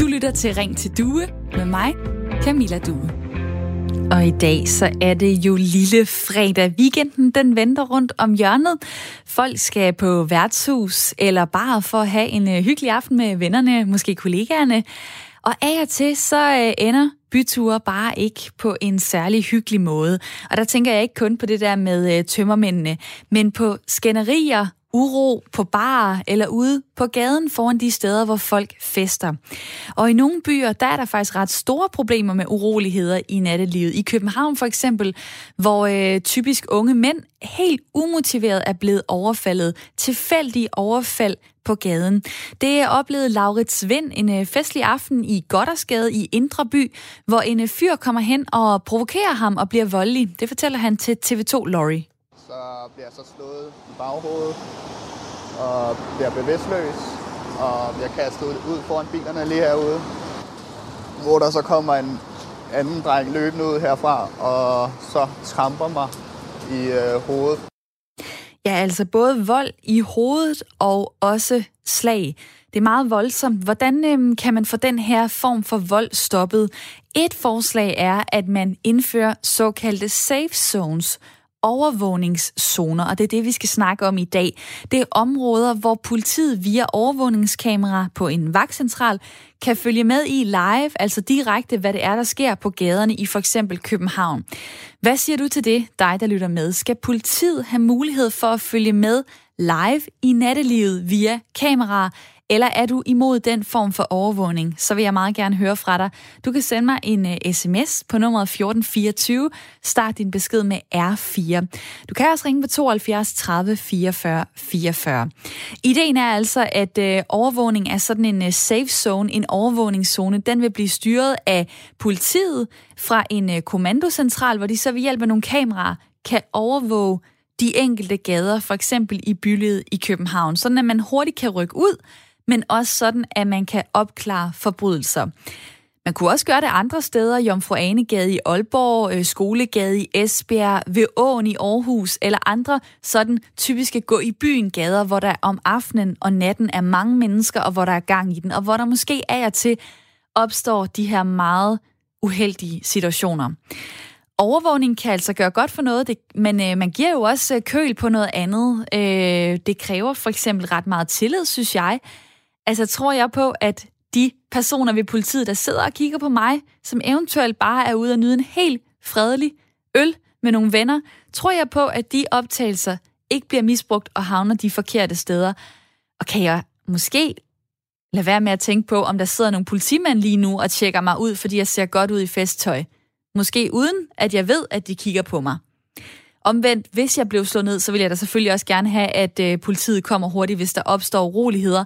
Du lytter til Ring til Due med mig, Camilla Due. Og i dag så er det jo lille fredag. Weekenden den venter rundt om hjørnet. Folk skal på værtshus eller bare for at have en øh, hyggelig aften med vennerne, måske kollegaerne. Og af og til så øh, ender byture bare ikke på en særlig hyggelig måde. Og der tænker jeg ikke kun på det der med øh, tømmermændene, men på skænderier, uro på barer eller ude på gaden foran de steder, hvor folk fester. Og i nogle byer, der er der faktisk ret store problemer med uroligheder i nattelivet. I København for eksempel, hvor øh, typisk unge mænd helt umotiveret er blevet overfaldet. Tilfældige overfald på gaden. Det er oplevet Laurits Vind en øh, festlig aften i Goddersgade i Indre By, hvor en øh, fyr kommer hen og provokerer ham og bliver voldelig. Det fortæller han til TV2 Lorry så bliver jeg så slået i baghovedet og bliver bevidstløs og bliver kastet ud foran bilerne lige herude. Hvor der så kommer en anden dreng løbende ud herfra og så tramper mig i øh, hovedet. Ja, altså både vold i hovedet og også slag. Det er meget voldsomt. Hvordan øhm, kan man få den her form for vold stoppet? Et forslag er, at man indfører såkaldte safe zones, overvågningszoner, og det er det, vi skal snakke om i dag. Det er områder, hvor politiet via overvågningskamera på en vagtcentral kan følge med i live, altså direkte, hvad det er, der sker på gaderne i for eksempel København. Hvad siger du til det, dig der lytter med? Skal politiet have mulighed for at følge med live i nattelivet via kamera, eller er du imod den form for overvågning, så vil jeg meget gerne høre fra dig. Du kan sende mig en øh, uh, sms på nummeret 1424. Start din besked med R4. Du kan også ringe på 72 30 44 44. Ideen er altså, at uh, overvågning er sådan en uh, safe zone, en overvågningszone. Den vil blive styret af politiet fra en uh, kommandocentral, hvor de så ved hjælp af nogle kameraer kan overvåge de enkelte gader, for eksempel i bylivet i København, sådan at man hurtigt kan rykke ud, men også sådan, at man kan opklare forbrydelser. Man kunne også gøre det andre steder, Jomfru Anegade i Aalborg, øh, Skolegade i Esbjerg, ved Åen i Aarhus, eller andre sådan typiske gå i byen gader, hvor der om aftenen og natten er mange mennesker, og hvor der er gang i den, og hvor der måske af og til opstår de her meget uheldige situationer. Overvågning kan altså gøre godt for noget, det, men øh, man giver jo også øh, køl på noget andet. Øh, det kræver for eksempel ret meget tillid, synes jeg. Altså tror jeg på, at de personer ved politiet, der sidder og kigger på mig, som eventuelt bare er ude og nyde en helt fredelig øl med nogle venner, tror jeg på, at de optagelser ikke bliver misbrugt og havner de forkerte steder. Og kan jeg måske lade være med at tænke på, om der sidder nogle politimænd lige nu og tjekker mig ud, fordi jeg ser godt ud i festtøj. Måske uden, at jeg ved, at de kigger på mig. Omvendt, hvis jeg blev slået ned, så vil jeg da selvfølgelig også gerne have, at øh, politiet kommer hurtigt, hvis der opstår uroligheder,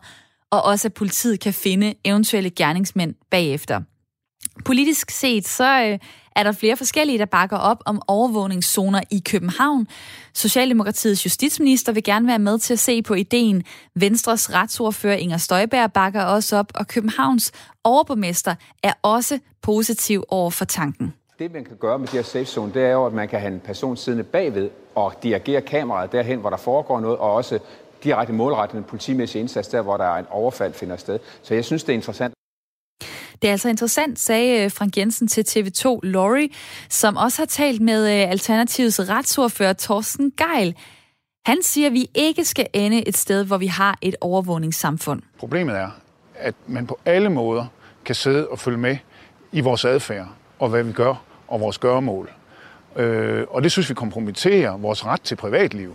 og også at politiet kan finde eventuelle gerningsmænd bagefter. Politisk set, så øh, er der flere forskellige, der bakker op om overvågningszoner i København. Socialdemokratiets justitsminister vil gerne være med til at se på ideen. Venstres retsordfører Inger Støjberg bakker også op, og Københavns overborgmester er også positiv over for tanken. Det, man kan gøre med de her safe zone, det er jo, at man kan have en person siddende bagved og dirigere kameraet derhen, hvor der foregår noget, og også direkte målrettet en politimæssig indsats der, hvor der er en overfald finder sted. Så jeg synes, det er interessant. Det er altså interessant, sagde øh, Frank Jensen til TV2 Lorry, som også har talt med øh, Alternativets retsordfører Torsten Geil. Han siger, at vi ikke skal ende et sted, hvor vi har et overvågningssamfund. Problemet er, at man på alle måder kan sidde og følge med i vores adfærd og hvad vi gør og vores gøremål. Øh, og det synes vi kompromitterer vores ret til privatliv.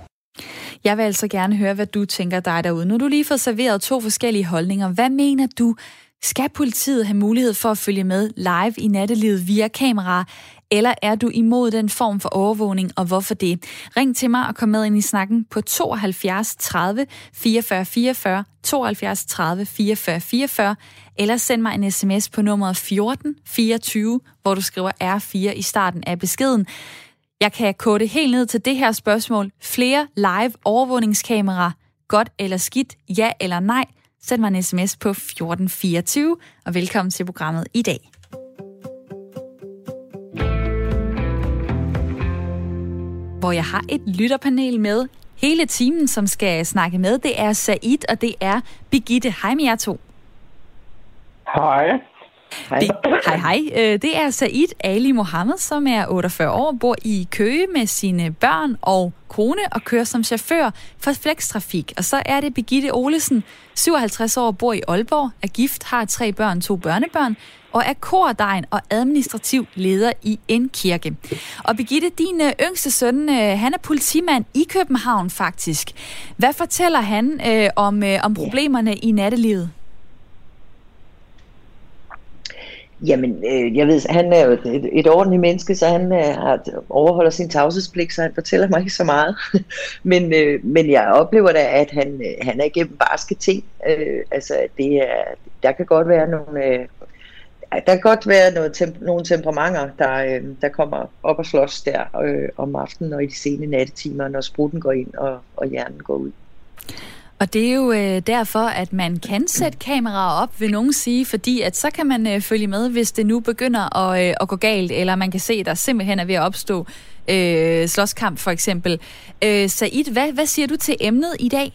Jeg vil altså gerne høre, hvad du tænker dig derude. Nu har du lige fået serveret to forskellige holdninger. Hvad mener du? Skal politiet have mulighed for at følge med live i nattelivet via kamera, eller er du imod den form for overvågning, og hvorfor det? Ring til mig og kom med ind i snakken på 72 30 44 44, 72 30 44 44, eller send mig en sms på nummeret 14 24, hvor du skriver R4 i starten af beskeden. Jeg kan kode helt ned til det her spørgsmål. Flere live overvågningskameraer, godt eller skidt, ja eller nej? Send mig en sms på 1424, og velkommen til programmet i dag. Hvor jeg har et lytterpanel med hele timen, som skal snakke med. Det er Said, og det er Birgitte. Hej med jer to. Hej. Hej. Det, hej, hej. Øh, det er Said Ali Mohammed, som er 48 år, bor i Køge med sine børn og kone og kører som chauffør for Flextrafik. Og så er det Birgitte Olesen, 57 år, bor i Aalborg, er gift, har tre børn, to børnebørn, og er kordejen og administrativ leder i en kirke. Og Birgitte, din øh, yngste søn, øh, han er politimand i København faktisk. Hvad fortæller han øh, om, øh, om problemerne i nattelivet? Jamen, øh, jeg ved, han er jo et, et ordentligt menneske, så han øh, har, overholder sin tavshedspligt, så han fortæller mig ikke så meget. men, øh, men jeg oplever da, at han, øh, han er igennem barske ting. Øh, altså, det er, der kan godt være nogle... Øh, der kan godt være noget temp- nogle temperamenter, der, øh, der kommer op og slås der øh, om aftenen og i de sene nattetimer, når spruten går ind og, og hjernen går ud. Og det er jo øh, derfor, at man kan sætte kameraer op, vil nogen sige, fordi at så kan man øh, følge med, hvis det nu begynder at, øh, at gå galt, eller man kan se, at der simpelthen er ved at opstå øh, slåskamp for eksempel. Øh, Said, hvad, hvad siger du til emnet i dag?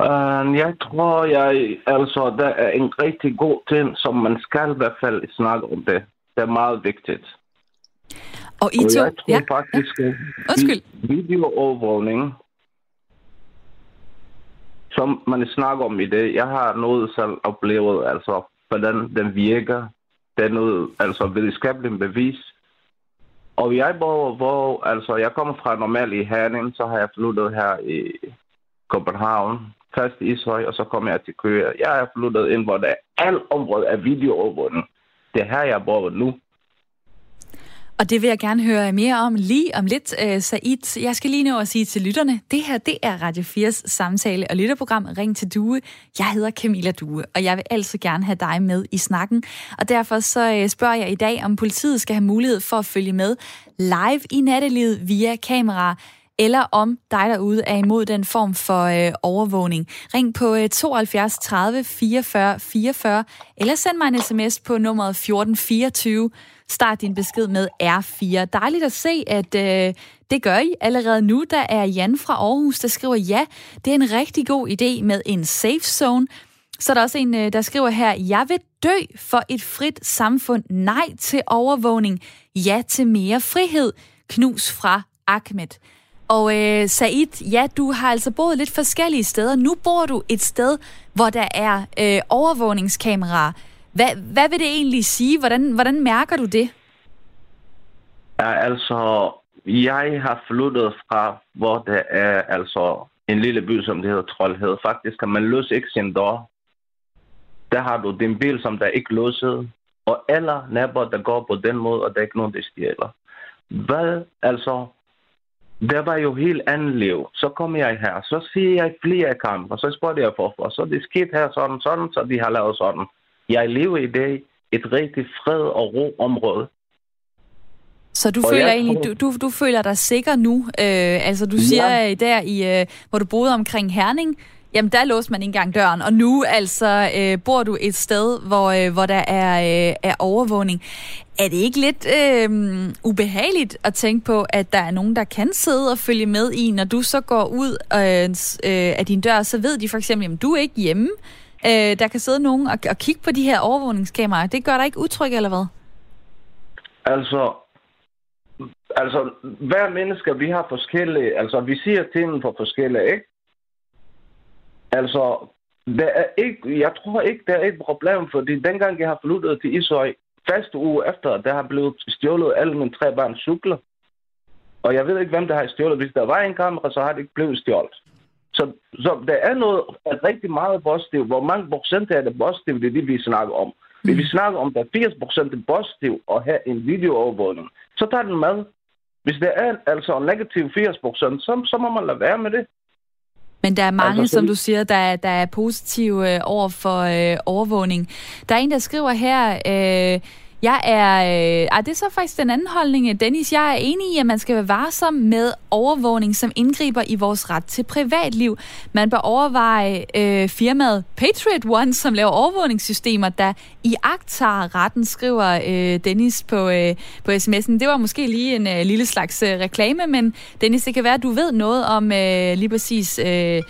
Uh, jeg tror, jeg, altså, der er en rigtig god ting, som man skal i hvert fald snakke om det. Det er meget vigtigt. Og I to... Og jeg tror ja. faktisk, at Undskyld. videoovervågning som man snakker om i det, jeg har noget selv oplevet, altså, hvordan den virker. Det er noget, altså, videnskabeligt bevis. Og jeg bor, hvor, altså, jeg kommer fra normalt i Herning, så har jeg flyttet her i København, først i Ishøj, og så kommer jeg til Køge. Jeg er flyttet ind, hvor der er alt område af videoovervågning. Det er her, jeg bor nu. Og det vil jeg gerne høre mere om lige om lidt, øh, uh, Said. Jeg skal lige nå at sige til lytterne, det her det er Radio 4's samtale- og lytterprogram Ring til Due. Jeg hedder Camilla Due, og jeg vil altså gerne have dig med i snakken. Og derfor så uh, spørger jeg i dag, om politiet skal have mulighed for at følge med live i nattelivet via kamera, eller om dig derude er imod den form for øh, overvågning. Ring på øh, 72 30 44 44, eller send mig en sms på nummeret 1424. Start din besked med R4. Dejligt at se, at øh, det gør I allerede nu. Der er Jan fra Aarhus, der skriver, ja, det er en rigtig god idé med en safe zone. Så er der også en, øh, der skriver her, jeg vil dø for et frit samfund. Nej til overvågning. Ja til mere frihed. Knus fra Ahmed. Og øh, Said, ja, du har altså boet lidt forskellige steder. Nu bor du et sted, hvor der er øh, overvågningskameraer. Hvad, hvad vil det egentlig sige? Hvordan, hvordan mærker du det? Ja, altså, jeg har flyttet fra, hvor der er altså en lille by, som det hedder Trollhed. Faktisk kan man løse ikke sin dør. Der har du din bil, som der ikke låset. Og alle naboer, der går på den måde, og der er ikke nogen, der stjæler. Hvad, altså, det var jo helt andet liv. Så kom jeg her, så siger jeg flere kampe, og så spørger jeg hvorfor. Så det skete her sådan, sådan, så de har lavet sådan. Jeg lever i dag et rigtig fred og ro område. Så du og føler egentlig, du, du, du føler dig sikker nu? Øh, altså du siger ja. der, i, øh, hvor du boede omkring Herning, jamen der låste man ikke engang døren, og nu altså øh, bor du et sted, hvor, øh, hvor der er, øh, er overvågning. Er det ikke lidt øh, ubehageligt at tænke på, at der er nogen, der kan sidde og følge med i, når du så går ud øh, øh, af din dør, så ved de for eksempel, at du er ikke hjemme, øh, der kan sidde nogen og, og kigge på de her overvågningskameraer. Det gør dig ikke utryg, eller hvad? Altså, altså, hver menneske, vi har forskellige, altså vi siger tingene på forskellige, ikke? Altså, der er ikke, jeg tror ikke, der er et problem, fordi dengang jeg har flyttet til Ishøj, første uge efter, der har blevet stjålet alle mine tre børns cykler. Og jeg ved ikke, hvem der har stjålet. Hvis der var en kamera, så har det ikke blevet stjålet. Så, så der er noget er rigtig meget positivt. Hvor mange procent er det positivt, det er det, vi snakker om. Hvis vi snakker om, at der er 80 procent positivt at have en videoovervågning, så tager den med. Hvis det er altså negativ 80 procent, så, så må man lade være med det. Men der er mange, altså, som du siger, der, der er positive øh, over for øh, overvågning. Der er en, der skriver her, øh, jeg er, øh, ah, det er så faktisk den anden holdning, øh, Dennis. Jeg er enig i, at man skal være varsom med overvågning, som indgriber i vores ret til privatliv. Man bør overveje øh, firmaet Patriot One, som laver overvågningssystemer, der i retten, skriver øh, Dennis på, øh, på sms'en. Det var måske lige en øh, lille slags øh, reklame, men Dennis, det kan være, at du ved noget om øh, lige præcis... Øh,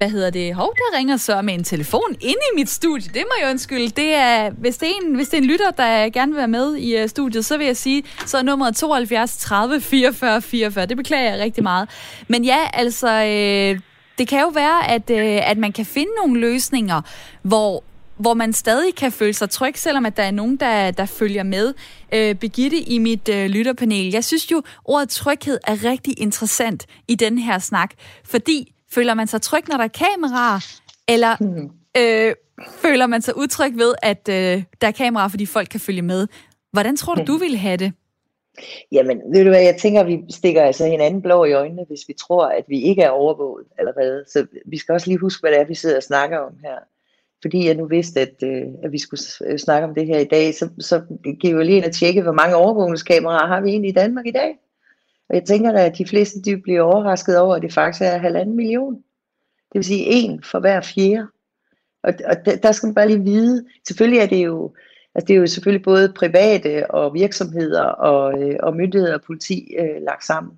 hvad hedder det? Hov, der ringer så med en telefon ind i mit studie. Det må jeg undskylde. Det er, hvis, det er en, hvis det er en lytter, der gerne vil være med i uh, studiet, så vil jeg sige, så er nummeret 72 30 44 44. Det beklager jeg rigtig meget. Men ja, altså, øh, det kan jo være, at, øh, at man kan finde nogle løsninger, hvor hvor man stadig kan føle sig tryg, selvom at der er nogen, der, der følger med. Øh, Begitte i mit øh, lytterpanel, jeg synes jo, ordet tryghed er rigtig interessant i den her snak, fordi Føler man sig tryg, når der er kameraer, eller hmm. øh, føler man sig utryg ved, at øh, der er kameraer, fordi folk kan følge med? Hvordan tror du, du ville have det? Jamen, ved du hvad, jeg tænker, at vi stikker altså hinanden blå i øjnene, hvis vi tror, at vi ikke er overvåget allerede. Så vi skal også lige huske, hvad det er, vi sidder og snakker om her. Fordi jeg nu vidste, at, øh, at vi skulle øh, snakke om det her i dag, så, så giver vi lige ind og tjekke, hvor mange overvågningskameraer har vi egentlig i Danmark i dag. Og jeg tænker da, at de fleste de bliver overrasket over, at det faktisk er halvanden million. Det vil sige en for hver fjerde. Og, og der skal man bare lige vide, selvfølgelig er det jo, altså det er jo selvfølgelig både private og virksomheder og, øh, og myndigheder og politi øh, lagt sammen.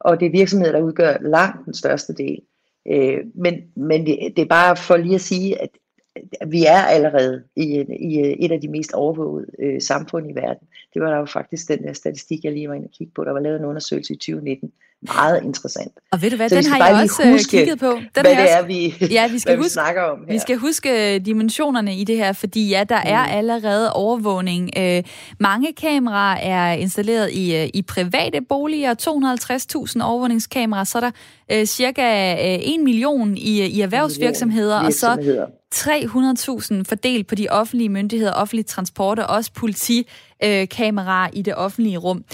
Og det er virksomheder, der udgør langt den største del. Øh, men men det, det er bare for lige at sige, at vi er allerede i, i et af de mest overvågede øh, samfund i verden. Det var der jo faktisk den der statistik, jeg lige var inde og kigge på. Der var lavet en undersøgelse i 2019. Meget interessant. Og ved du hvad, Så den har jeg også øh, huske, kigget på. Den hvad det er, vi, ja, vi, skal huske, vi snakker om her. Vi skal huske øh, dimensionerne i det her, fordi ja, der mm. er allerede overvågning. Øh, mange kameraer er installeret i, i private boliger, 250.000 overvågningskameraer, så er der øh, cirka øh, 1 million i, i erhvervsvirksomheder, og så 300.000 fordelt på de offentlige myndigheder, offentlige transport og også politikameraer øh, i det offentlige rum.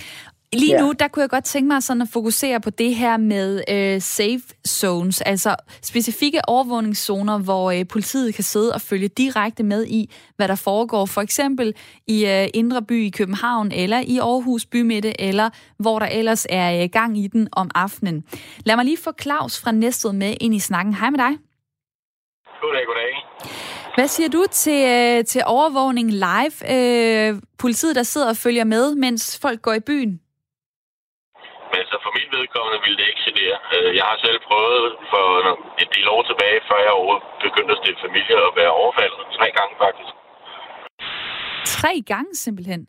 Lige ja. nu, der kunne jeg godt tænke mig sådan at fokusere på det her med øh, safe zones, altså specifikke overvågningszoner, hvor øh, politiet kan sidde og følge direkte med i, hvad der foregår, for eksempel i øh, Indre By i København, eller i Aarhus Bymidte, eller hvor der ellers er øh, gang i den om aftenen. Lad mig lige få Claus fra Næstved med ind i snakken. Hej med dig. Goddag, goddag. Hvad siger du til, øh, til overvågning live? Øh, politiet, der sidder og følger med, mens folk går i byen? Men så for min vedkommende ville det ikke genere. Øh, jeg har selv prøvet for en del år tilbage, før jeg begyndte at stille familie og være overfaldet. Tre gange faktisk. Tre gange simpelthen?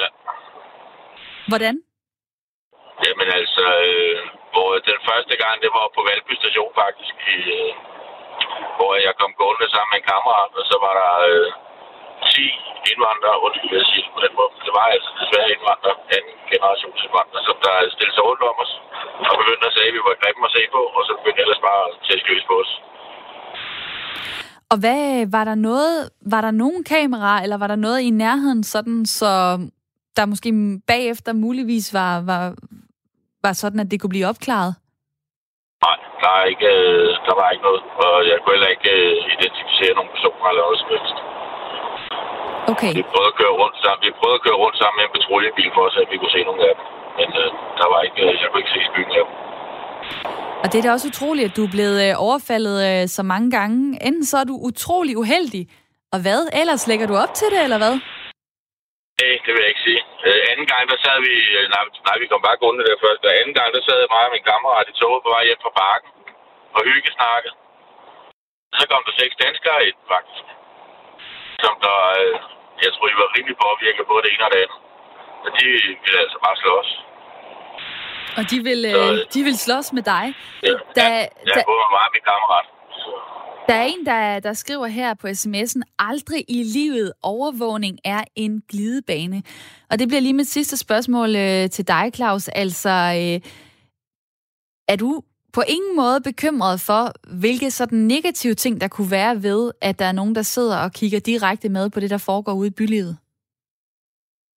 Ja. Hvordan? Jamen altså, øh, hvor den første gang, det var på Valby station faktisk, i, øh, hvor jeg kom gående sammen med en kammerat, og så var der øh, 10 indvandrere, undskyld, jeg siger på den måde. Det var altså desværre indvandrere, anden generations indvandrere, som der stillede sig rundt om os og begyndte at sige, at vi var grimme at se på, og så begyndte ellers bare at tæske på os. Og hvad, var der noget, var der nogen kamera, eller var der noget i nærheden, sådan så der måske bagefter muligvis var, var, var sådan, at det kunne blive opklaret? Nej, der, er ikke, øh, der var ikke noget, og jeg kunne heller ikke øh, identificere nogen personer eller noget som helst. Okay. Vi prøvede at køre rundt sammen, vi prøvede at køre rundt sammen med en patruljebil for os, at vi kunne se nogle af dem. Men øh, der var ikke, øh, jeg kunne ikke se skyggen af dem. Og det er da også utroligt, at du er blevet øh, overfaldet øh, så mange gange. Enten så er du utrolig uheldig, og hvad? Ellers lægger du op til det, eller hvad? Nej, det vil jeg ikke sige. Øh, anden gang, der sad vi... Øh, nej, nej, vi kom bare gående der først. Og anden gang, der sad mig og min kammerat i toget på vej hjem fra parken og hyggesnakkede. Så kom der seks danskere ind, faktisk. Som der... Øh, jeg tror, de var rimelig påvirket på det ene og det andet. Og de ville altså bare slås. Og de vil, så, øh, de vil slås med dig? Ja, da, ja, ja da, både med mig og min kammerat. Så. Der er en, der, der skriver her på sms'en, aldrig i livet overvågning er en glidebane. Og det bliver lige mit sidste spørgsmål øh, til dig, Claus. Altså, øh, er du på ingen måde bekymret for, hvilke sådan negative ting, der kunne være ved, at der er nogen, der sidder og kigger direkte med på det, der foregår ude i bylivet?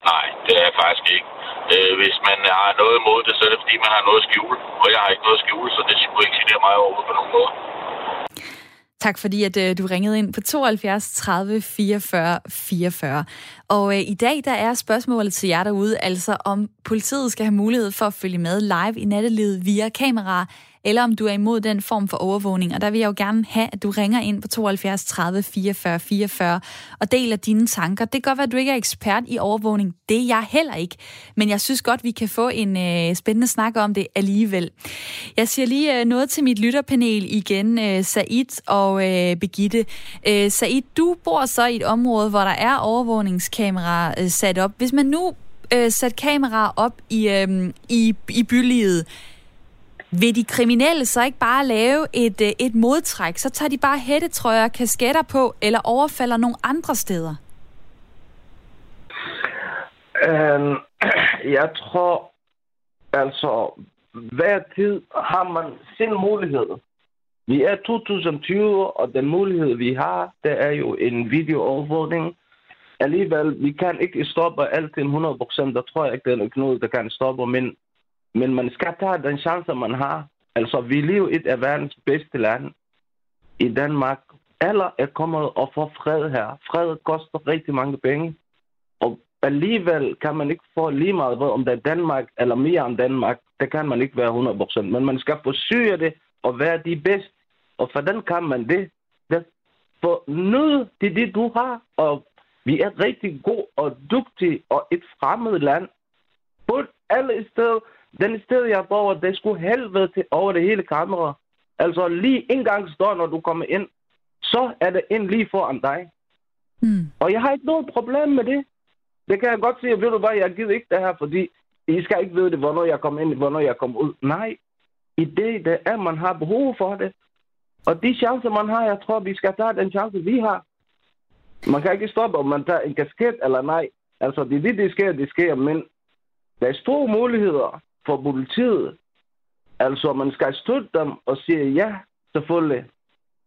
Nej, det er jeg faktisk ikke. Øh, hvis man har noget imod det, så er det fordi, man har noget at skjule. Og jeg har ikke noget at skjule, så det skulle ikke sige mig overhovedet på nogen måde. Tak fordi, at øh, du ringede ind på 72 30 44 44. Og øh, i dag, der er spørgsmålet til jer derude, altså om politiet skal have mulighed for at følge med live i nattelivet via kameraer, eller om du er imod den form for overvågning. Og der vil jeg jo gerne have, at du ringer ind på 72 30 44 44 og deler dine tanker. Det kan godt være, at du ikke er ekspert i overvågning. Det er jeg heller ikke. Men jeg synes godt, vi kan få en øh, spændende snak om det alligevel. Jeg siger lige øh, noget til mit lytterpanel igen, øh, Said og øh, Begitte. Øh, Said, du bor så i et område, hvor der er overvågningskameraer øh, sat op. Hvis man nu øh, satte kameraer op i, øh, i, i bylivet, vil de kriminelle så ikke bare lave et, øh, et modtræk? Så tager de bare hættetrøjer kasketter på, eller overfalder nogle andre steder? Øhm, jeg tror, altså, hver tid har man sin mulighed. Vi er 2020, og den mulighed, vi har, det er jo en videoovervågning. Alligevel, vi kan ikke stoppe alt til 100%. Der tror jeg ikke, det er noget, der kan stoppe, men men man skal tage den chance, man har. Altså, vi lever i et af verdens bedste land i Danmark. Alle er kommet og får fred her. Fred koster rigtig mange penge. Og alligevel kan man ikke få lige meget, om det er Danmark eller mere end Danmark. Det kan man ikke være 100%. Men man skal forsøge det og være de bedste. Og for den kan man det. det for nød det det, du har. Og vi er rigtig gode og dygtige og et fremmed land. På alle steder den sted, jeg bor, det skulle helvede til over det hele kamera. Altså lige en gang står, når du kommer ind, så er det ind lige foran dig. Mm. Og jeg har ikke noget problem med det. Det kan jeg godt sige, ved du hvad, jeg gider ikke det her, fordi I skal ikke vide det, hvornår jeg kommer ind, hvornår jeg kommer ud. Nej, i det, det er, man har behov for det. Og de chancer, man har, jeg tror, vi skal tage den chance, vi har. Man kan ikke stoppe, om man tager en kasket eller nej. Altså, det er det, det sker, det sker, men der er store muligheder for politiet. Altså, man skal støtte dem og sige ja, selvfølgelig.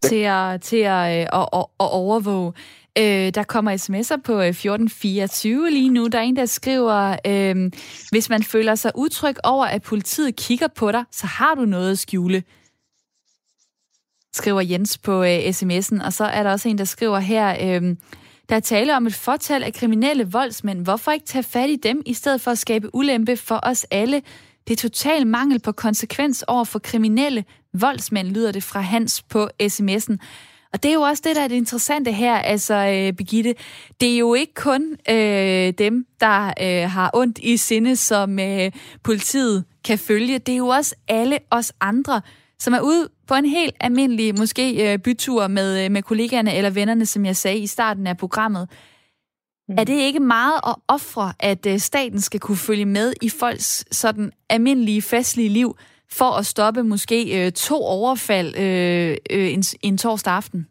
Til at, til at, øh, at, at, at overvåge. Øh, der kommer sms'er på øh, 1424 lige nu. Der er en, der skriver, øh, hvis man føler sig utryg over, at politiet kigger på dig, så har du noget at skjule skriver Jens på øh, sms'en. Og så er der også en, der skriver her, øh, der er tale om et fortal af kriminelle voldsmænd. Hvorfor ikke tage fat i dem, i stedet for at skabe ulempe for os alle? Det er total mangel på konsekvens over for kriminelle voldsmænd, lyder det fra Hans på sms'en. Og det er jo også det, der er det interessante her, altså øh, Begitte. Det er jo ikke kun øh, dem, der øh, har ondt i sinde, som øh, politiet kan følge. Det er jo også alle os andre, som er ude på en helt almindelig, måske øh, bytur med, øh, med kollegaerne eller vennerne, som jeg sagde i starten af programmet. Mm. Er det ikke meget at ofre, at øh, staten skal kunne følge med i folks sådan almindelige, festlige liv, for at stoppe måske øh, to overfald øh, øh, en, en torsdag aften?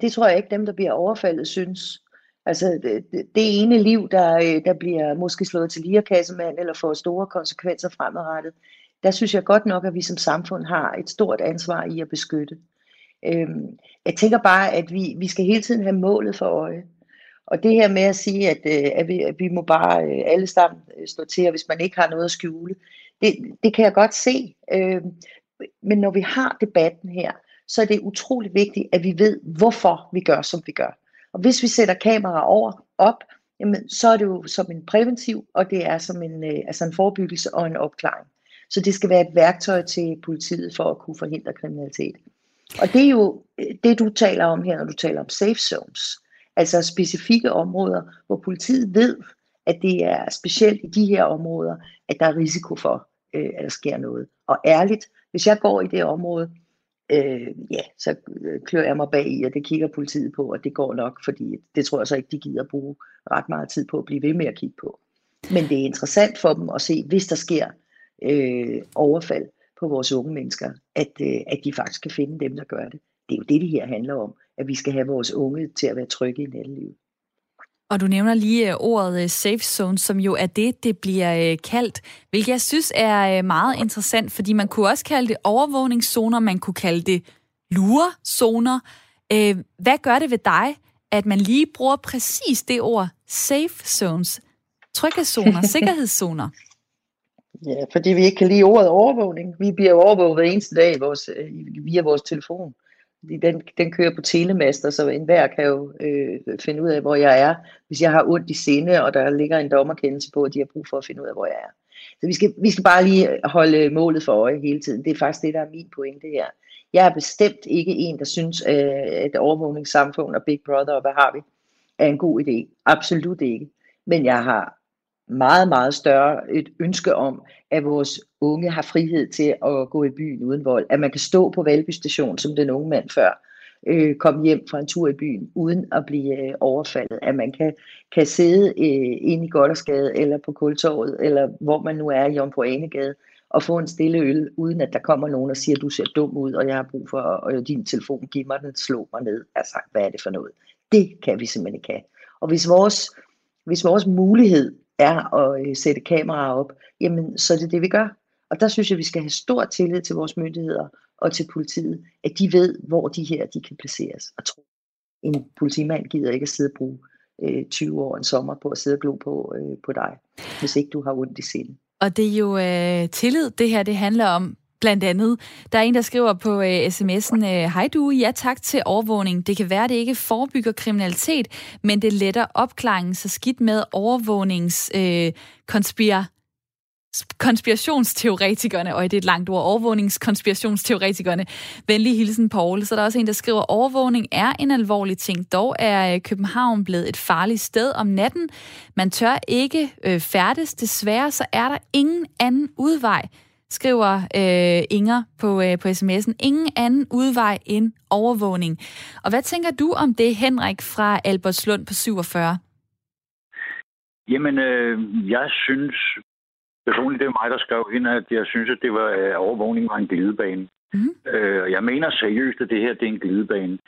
Det tror jeg ikke, dem, der bliver overfaldet, synes. Altså, det, det, ene liv, der, øh, der bliver måske slået til lierkassemand eller får store konsekvenser fremadrettet, der synes jeg godt nok, at vi som samfund har et stort ansvar i at beskytte. Øhm, jeg tænker bare, at vi, vi skal hele tiden have målet for øje. Og det her med at sige, at, øh, at, vi, at vi må bare øh, alle sammen øh, stå til, og hvis man ikke har noget at skjule, det, det kan jeg godt se. Øh, men når vi har debatten her, så er det utrolig vigtigt, at vi ved, hvorfor vi gør, som vi gør. Og hvis vi sætter kameraer over, op, jamen, så er det jo som en præventiv, og det er som en, øh, altså en forebyggelse og en opklaring. Så det skal være et værktøj til politiet for at kunne forhindre kriminalitet. Og det er jo det, du taler om her, når du taler om safe zones. Altså specifikke områder, hvor politiet ved, at det er specielt i de her områder, at der er risiko for, øh, at der sker noget. Og ærligt, hvis jeg går i det område, øh, ja, så øh, klør jeg mig bag i, og det kigger politiet på, og det går nok, fordi det tror jeg så ikke, de gider bruge ret meget tid på at blive ved med at kigge på. Men det er interessant for dem at se, hvis der sker øh, overfald på vores unge mennesker, at, øh, at de faktisk kan finde dem, der gør det. Det er jo det, det her handler om, at vi skal have vores unge til at være trygge i nattelivet. Og du nævner lige øh, ordet øh, safe zone, som jo er det, det bliver øh, kaldt, hvilket jeg synes er meget interessant, fordi man kunne også kalde det overvågningszoner, man kunne kalde det lurezoner. Hvad gør det ved dig, at man lige bruger præcis det ord, safe zones, tryghedszoner, sikkerhedszoner? Ja, fordi vi ikke kan lide ordet overvågning. Vi bliver overvåget hver eneste dag vores, øh, via vores telefon. Den, den kører på telemaster, så enhver kan jo øh, finde ud af, hvor jeg er, hvis jeg har ondt i sinde, og der ligger en dommerkendelse på, at de har brug for at finde ud af, hvor jeg er. Så vi skal, vi skal bare lige holde målet for øje hele tiden. Det er faktisk det, der er min pointe her. Jeg er bestemt ikke en, der synes, øh, at overvågningssamfund og Big Brother og hvad har vi, er en god idé. Absolut ikke. Men jeg har meget, meget større et ønske om, at vores unge har frihed til at gå i byen uden vold. At man kan stå på Valby station som den unge mand før, øh, komme hjem fra en tur i byen uden at blive øh, overfaldet. At man kan, kan sidde øh, inde i Goddersgade eller på Kultorvet, eller hvor man nu er i Jomfru Anegade, og få en stille øl, uden at der kommer nogen og siger, du ser dum ud, og jeg har brug for, og din telefon, giv mig den, slå mig ned. Altså, hvad er det for noget? Det kan vi simpelthen ikke have. Og hvis vores, hvis vores mulighed er at øh, sætte kameraer op, jamen så er det det, vi gør. Og der synes jeg, vi skal have stor tillid til vores myndigheder og til politiet, at de ved, hvor de her de kan placeres. Og tro, en politimand gider ikke at sidde og bruge øh, 20 år en sommer på at sidde og glo på, øh, på dig, hvis ikke du har ondt i sind. Og det er jo øh, tillid, det her det handler om. Blandt andet, der er en, der skriver på øh, sms'en, øh, Hej du, ja tak til overvågning. Det kan være, det ikke forebygger kriminalitet, men det letter opklaringen, så skidt med overvågnings øh, konspira konspirationsteoretikerne, og det er et langt ord, overvågningskonspirationsteoretikerne. Venlig hilsen, Paul. Så der er også en, der skriver, overvågning er en alvorlig ting. Dog er øh, København blevet et farligt sted om natten. Man tør ikke øh, færdes. Desværre så er der ingen anden udvej skriver øh, Inger på, øh, på sms'en. Ingen anden udvej end overvågning. Og hvad tænker du om det, Henrik fra Albertslund på 47? Jamen, øh, jeg synes personligt, det er mig, der skrev ind, at jeg synes, at det var, at overvågning var en glidebane. Mm. Øh, jeg mener seriøst, at det her det er en glidebane.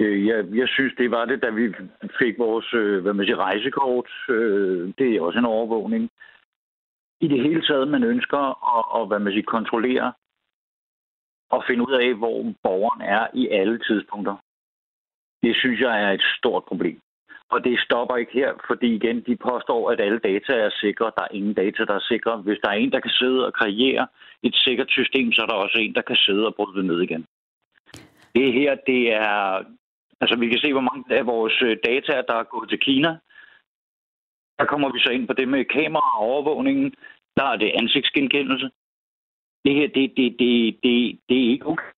Øh, jeg, jeg synes, det var det, da vi fik vores øh, hvad man siger, rejsekort. Øh, det er også en overvågning i det hele taget, man ønsker at, at hvad man siger, kontrollere og finde ud af, hvor borgeren er i alle tidspunkter. Det synes jeg er et stort problem. Og det stopper ikke her, fordi igen, de påstår, at alle data er sikre. Der er ingen data, der er sikre. Hvis der er en, der kan sidde og kreere et sikkert system, så er der også en, der kan sidde og bryde det ned igen. Det her, det er... Altså, vi kan se, hvor mange af vores øh, data, der er gået til Kina. Der kommer vi så ind på det med kamera og overvågningen. Der er det ansigtsgenkendelse. Det her, det, det, det, det, det er ikke okay.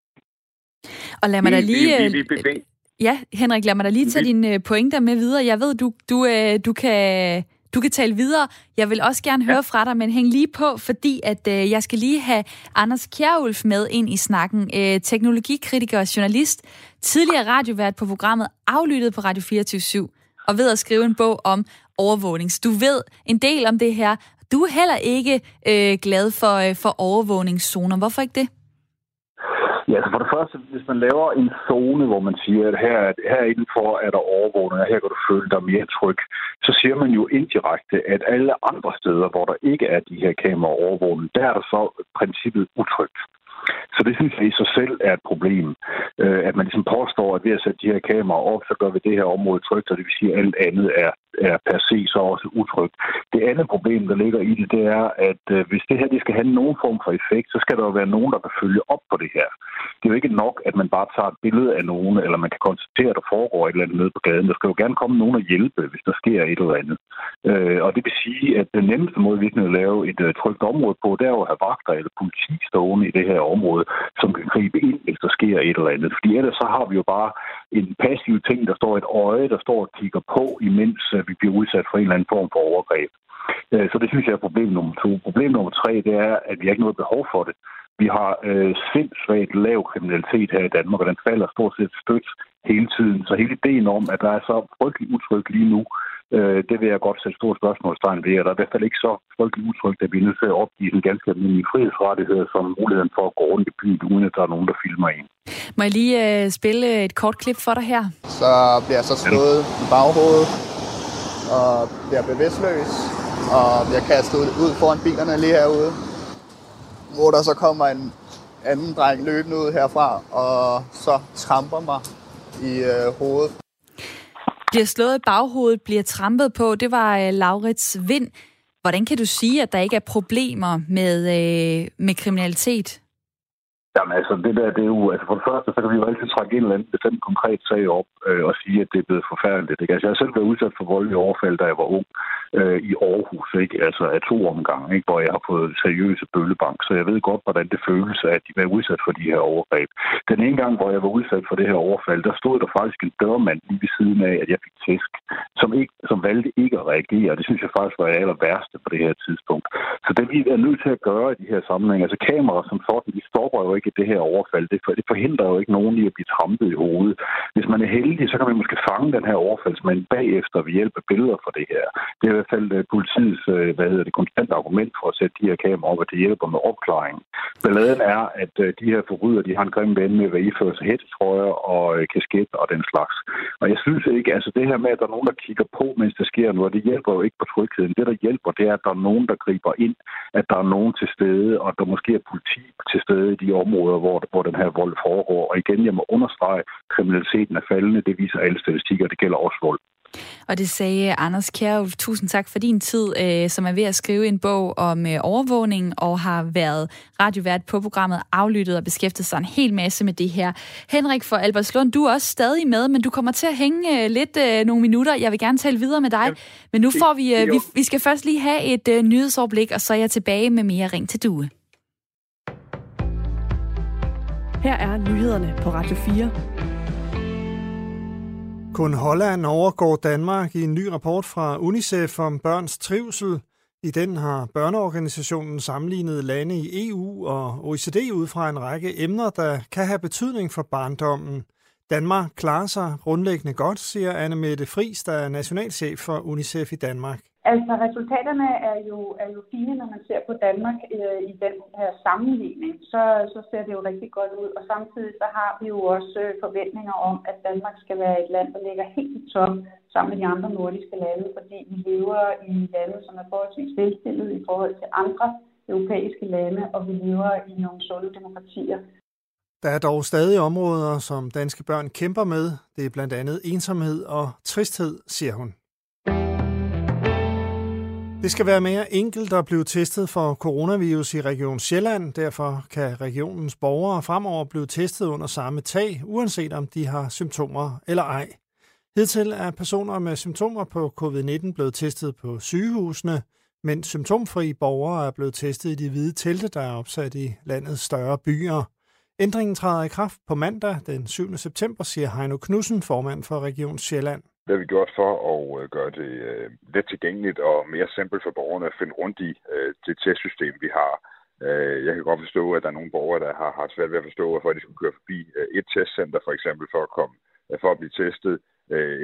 Og lad mig da lige... Vi, vi, vi, vi, Ja, Henrik, lad mig da lige tage dine øh, pointer med videre. Jeg ved, du, du, øh, du kan... Du kan tale videre. Jeg vil også gerne høre fra dig, men hæng lige på, fordi at øh, jeg skal lige have Anders Kjærulf med ind i snakken. Øh, teknologikritiker og journalist, tidligere radiovært på programmet Aflyttet på Radio 24 og ved at skrive en bog om overvågning. Så du ved en del om det her. Du er heller ikke øh, glad for, øh, for overvågningszoner. Hvorfor ikke det? Ja, altså for det første, hvis man laver en zone, hvor man siger, at her, her indenfor er der overvågning, og her kan du føle dig mere tryg, så siger man jo indirekte, at alle andre steder, hvor der ikke er de her kameraer overvågning, der er der så princippet utrygt. Så det synes jeg i sig selv er et problem, øh, at man ligesom påstår, at ved at sætte de her kameraer op, så gør vi det her område trygt, og det vil sige, at alt andet er, er per se så også utrygt. Det andet problem, der ligger i det, det er, at øh, hvis det her det skal have nogen form for effekt, så skal der jo være nogen, der kan følge op på det her. Det er jo ikke nok, at man bare tager et billede af nogen, eller man kan konstatere, at der foregår et eller andet nede på gaden. Der skal jo gerne komme nogen og hjælpe, hvis der sker et eller andet. Øh, og det vil sige, at den nemmeste måde, vi kan lave et øh, trygt område på, det er jo at have vagter eller politi stående i det her område, som kan gribe ind, hvis der sker et eller andet. Fordi ellers så har vi jo bare en passiv ting, der står et øje, der står og kigger på, imens øh, uh, vi bliver udsat for en eller anden form for overgreb. Uh, så det synes jeg er problem nummer to. Problem nummer tre, det er, at vi har ikke noget behov for det. Vi har øh, sindssygt lav kriminalitet her i Danmark, og den falder stort set stødt hele tiden. Så hele ideen om, at der er så frygtelig utryg lige nu, øh, det vil jeg godt sætte store spørgsmålstegn ved. Og der er i hvert fald ikke så frygtelig utrygt, at vi er nødt til at opgive den ganske almindelige frihedsrettighed som muligheden for at gå rundt i byen, uden at der er nogen, der filmer en. Må jeg lige øh, spille et kort klip for dig her? Så bliver jeg så slået i baghovedet og bliver bevidstløs og bliver kastet ud foran bilerne lige herude hvor der så kommer en anden dreng løbende ud herfra, og så tramper mig i øh, hovedet. Bliver slået i baghovedet, bliver trampet på. Det var øh, Laurits Vind. Hvordan kan du sige, at der ikke er problemer med, øh, med kriminalitet? Jamen altså, det der, det er jo, altså for det første, så kan vi jo altid trække en eller anden bestemt konkret sag op øh, og sige, at det er blevet forfærdeligt. Ikke? Altså, jeg har selv været udsat for voldelige overfald, da jeg var ung øh, i Aarhus, ikke? altså af to omgange, ikke? hvor jeg har fået seriøse bøllebank. Så jeg ved godt, hvordan det føles, at de var udsat for de her overgreb. Den ene gang, hvor jeg var udsat for det her overfald, der stod der faktisk en dørmand lige ved siden af, at jeg fik tæsk, som, ikke, som valgte ikke at reagere. Det synes jeg faktisk var det aller værste på det her tidspunkt. Så det vi er nødt til at gøre i de her sammenhænge, altså kameraer som sådan, de stopper jo ikke det her overfald. Det, for, det forhindrer jo ikke nogen i at blive trampet i hovedet. Hvis man er heldig, så kan man måske fange den her overfaldsmand bagefter ved hjælp af billeder for det her. Det er i hvert fald øh, politiets øh, hvad hedder det, konstante argument for at sætte de her kameraer op, at det hjælper med opklaring. Balladen er, at øh, de her forbrydere, de har en grim ven med at iføre sig hættetrøjer og kasket og den slags. Og jeg synes ikke, altså det her med, at der er nogen, der kigger på, mens det sker noget, det hjælper jo ikke på trygheden. Det, der hjælper, det er, at der er nogen, der griber ind, at der er nogen til stede, og der måske er politi til stede i de områder, hvor, hvor den her vold foregår. Og igen, jeg må understrege, kriminaliteten er faldende. Det viser alle statistikker, det gælder også vold. Og det sagde Anders Kjærulf. Tusind tak for din tid, øh, som er ved at skrive en bog om øh, overvågning og har været radiovært på programmet Aflyttet og beskæftiget sig en hel masse med det her. Henrik for Albertslund, du er også stadig med, men du kommer til at hænge øh, lidt nogle minutter. Jeg vil gerne tale videre med dig, men nu får vi, vi, vi skal først lige have et nyhedsoverblik, og så er jeg tilbage med mere Ring til Due. Her er nyhederne på Radio 4. Kun Holland overgår Danmark i en ny rapport fra UNICEF om børns trivsel. I den har børneorganisationen sammenlignet lande i EU og OECD ud fra en række emner, der kan have betydning for barndommen. Danmark klarer sig grundlæggende godt, siger Anne Mette Friis, der er nationalchef for UNICEF i Danmark. Altså resultaterne er jo, er jo fine, når man ser på Danmark øh, i den her sammenligning. Så, så ser det jo rigtig godt ud. Og samtidig så har vi jo også øh, forventninger om, at Danmark skal være et land, der ligger helt i top sammen med de andre nordiske lande, fordi vi lever i lande, som er forholdsvis velstillede i forhold til andre europæiske lande, og vi lever i nogle sunde demokratier. Der er dog stadig områder, som danske børn kæmper med. Det er blandt andet ensomhed og tristhed, siger hun. Det skal være mere enkelt at blive testet for coronavirus i Region Sjælland. Derfor kan regionens borgere fremover blive testet under samme tag, uanset om de har symptomer eller ej. Hidtil er personer med symptomer på covid-19 blevet testet på sygehusene, men symptomfri borgere er blevet testet i de hvide telte, der er opsat i landets større byer. Ændringen træder i kraft på mandag den 7. september, siger Heino Knudsen, formand for Region Sjælland. Det har vi gjort for at øh, gøre det øh, let tilgængeligt og mere simpelt for borgerne at finde rundt i øh, det testsystem, vi har. Jeg kan godt forstå, at der er nogle borgere, der har, haft svært ved at forstå, hvorfor de skulle køre forbi et testcenter, for eksempel for at, komme, for at blive testet,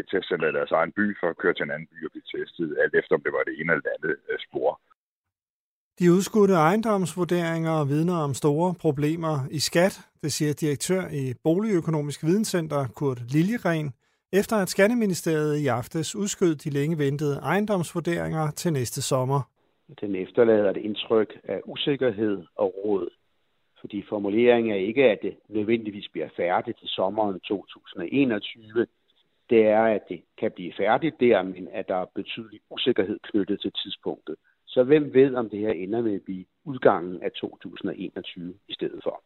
et testcenter i deres egen by, for at køre til en anden by og blive testet, alt efter om det var det ene eller det andet spor. De udskudte ejendomsvurderinger vidner om store problemer i skat, det siger direktør i Boligøkonomisk Videnscenter Kurt Liljegren, efter at Skatteministeriet i aftes udskød de længe ventede ejendomsvurderinger til næste sommer. Den efterlader et indtryk af usikkerhed og råd, fordi formuleringen er ikke, at det nødvendigvis bliver færdigt til sommeren 2021. Det er, at det kan blive færdigt der, men at der er betydelig usikkerhed knyttet til tidspunktet. Så hvem ved, om det her ender med at blive udgangen af 2021 i stedet for.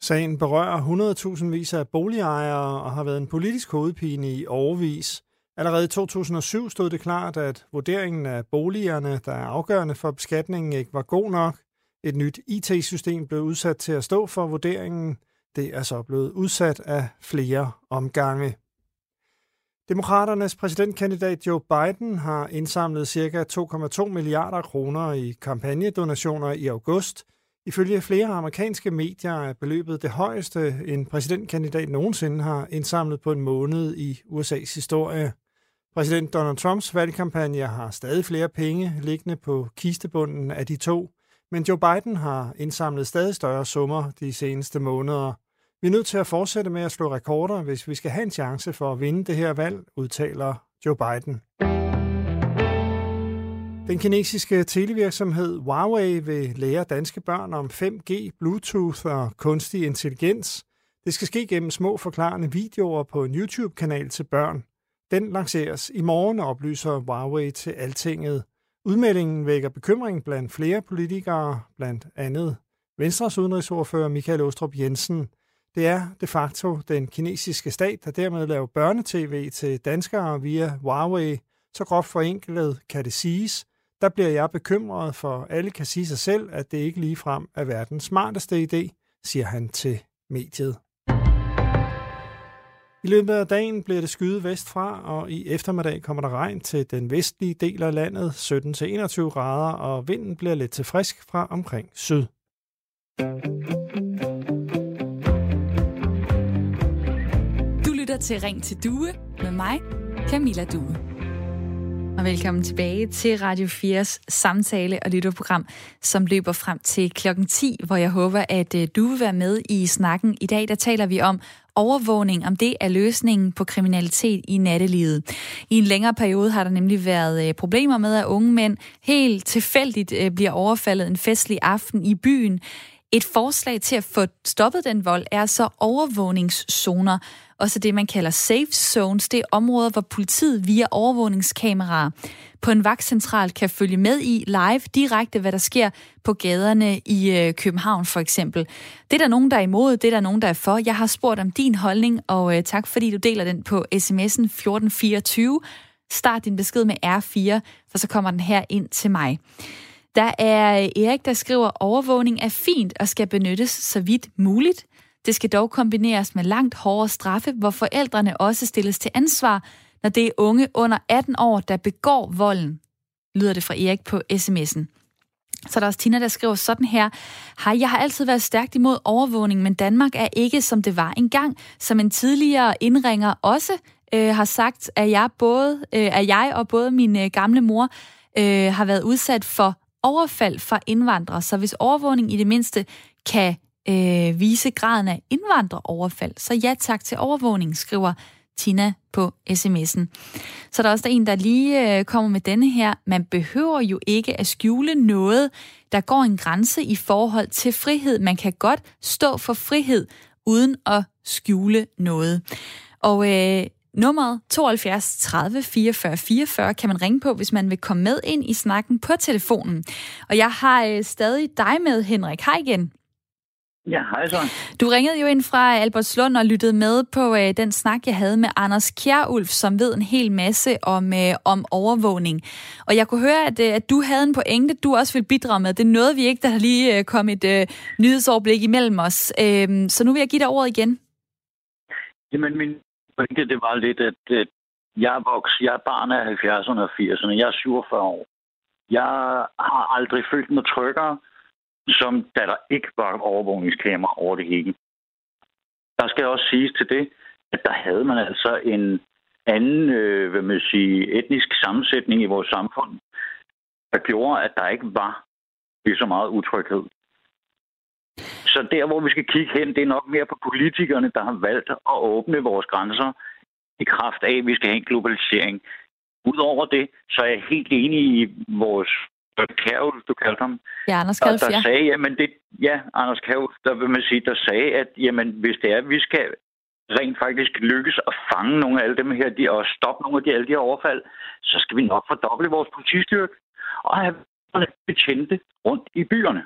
Sagen berører 100.000 vis af boligejere og har været en politisk hovedpine i overvis. Allerede i 2007 stod det klart, at vurderingen af boligerne, der er afgørende for beskatningen, ikke var god nok. Et nyt IT-system blev udsat til at stå for vurderingen. Det er så blevet udsat af flere omgange. Demokraternes præsidentkandidat Joe Biden har indsamlet ca. 2,2 milliarder kroner i kampagnedonationer i august – Ifølge flere amerikanske medier er beløbet det højeste, en præsidentkandidat nogensinde har indsamlet på en måned i USA's historie. Præsident Donald Trumps valgkampagne har stadig flere penge liggende på kistebunden af de to, men Joe Biden har indsamlet stadig større summer de seneste måneder. Vi er nødt til at fortsætte med at slå rekorder, hvis vi skal have en chance for at vinde det her valg, udtaler Joe Biden. Den kinesiske televirksomhed Huawei vil lære danske børn om 5G, Bluetooth og kunstig intelligens. Det skal ske gennem små forklarende videoer på en YouTube-kanal til børn. Den lanceres i morgen, oplyser Huawei til Altinget. Udmeldingen vækker bekymring blandt flere politikere, blandt andet Venstres udenrigsordfører Michael Ostrup Jensen. Det er de facto den kinesiske stat, der dermed laver børnetv til danskere via Huawei. Så groft forenklet kan det siges. Der bliver jeg bekymret, for alle kan sige sig selv, at det ikke ligefrem er verdens smarteste idé, siger han til mediet. I løbet af dagen bliver det skyet vestfra, og i eftermiddag kommer der regn til den vestlige del af landet, 17-21 grader, og vinden bliver lidt til frisk fra omkring syd. Du lytter til Ring til Due med mig, Camilla Due. Og velkommen tilbage til Radio 4's samtale- og lytterprogram, som løber frem til klokken 10, hvor jeg håber, at øh, du vil være med i snakken. I dag der taler vi om overvågning, om det er løsningen på kriminalitet i nattelivet. I en længere periode har der nemlig været øh, problemer med, at unge mænd helt tilfældigt øh, bliver overfaldet en festlig aften i byen. Et forslag til at få stoppet den vold er så overvågningszoner, også det, man kalder safe zones. Det er områder, hvor politiet via overvågningskameraer på en vagtcentral kan følge med i live direkte, hvad der sker på gaderne i øh, København for eksempel. Det er der nogen, der er imod, det er der nogen, der er for. Jeg har spurgt om din holdning, og øh, tak fordi du deler den på sms'en 1424. Start din besked med R4, for så kommer den her ind til mig. Der er Erik, der skriver, overvågning er fint og skal benyttes så vidt muligt. Det skal dog kombineres med langt hårdere straffe, hvor forældrene også stilles til ansvar, når det er unge under 18 år, der begår volden, lyder det fra Erik på sms'en. Så er der også Tina, der skriver sådan her. Hej, jeg har altid været stærkt imod overvågning, men Danmark er ikke, som det var engang. Som en tidligere indringer også øh, har sagt, at jeg, både, øh, at jeg og både min øh, gamle mor øh, har været udsat for overfald fra indvandrere. Så hvis overvågning i det mindste kan øh, vise graden af indvandreroverfald, så ja tak til overvågning, skriver Tina på sms'en. Så der er også der en, der lige øh, kommer med denne her. Man behøver jo ikke at skjule noget, der går en grænse i forhold til frihed. Man kan godt stå for frihed, uden at skjule noget. Og øh, nummeret 72 30 44 44 kan man ringe på, hvis man vil komme med ind i snakken på telefonen. Og jeg har øh, stadig dig med, Henrik. Hej igen. Ja, hej så. Du ringede jo ind fra Albertslund og lyttede med på øh, den snak, jeg havde med Anders Kjærulf, som ved en hel masse om, øh, om overvågning. Og jeg kunne høre, at, øh, at du havde en pointe, du også vil bidrage med. Det nåede vi ikke, der har lige øh, kommet et øh, nyhedsoverblik imellem os. Øh, så nu vil jeg give dig ordet igen. Jamen, min pointe, det var lidt, at, at jeg er voks, jeg er barn af 70'erne og 80'erne, jeg er 47 år. Jeg har aldrig følt mig tryggere, som da der ikke var overvågningskamera over det hele. Der skal også siges til det, at der havde man altså en anden øh, hvad man sige, etnisk sammensætning i vores samfund, der gjorde, at der ikke var lige så meget utryghed. Så der, hvor vi skal kigge hen, det er nok mere på politikerne, der har valgt at åbne vores grænser i kraft af, at vi skal have en globalisering. Udover det, så er jeg helt enig i vores Kærulf, du kaldte ham. Ja, Anders Kærulf, der ja. sagde, jamen det, ja, Anders Kærulf, der vil man sige, der sagde, at jamen, hvis det er, at vi skal rent faktisk lykkes at fange nogle af alle dem her, de, og stoppe nogle af de, alle de her overfald, så skal vi nok fordoble vores politistyrke og have betjente rundt i byerne.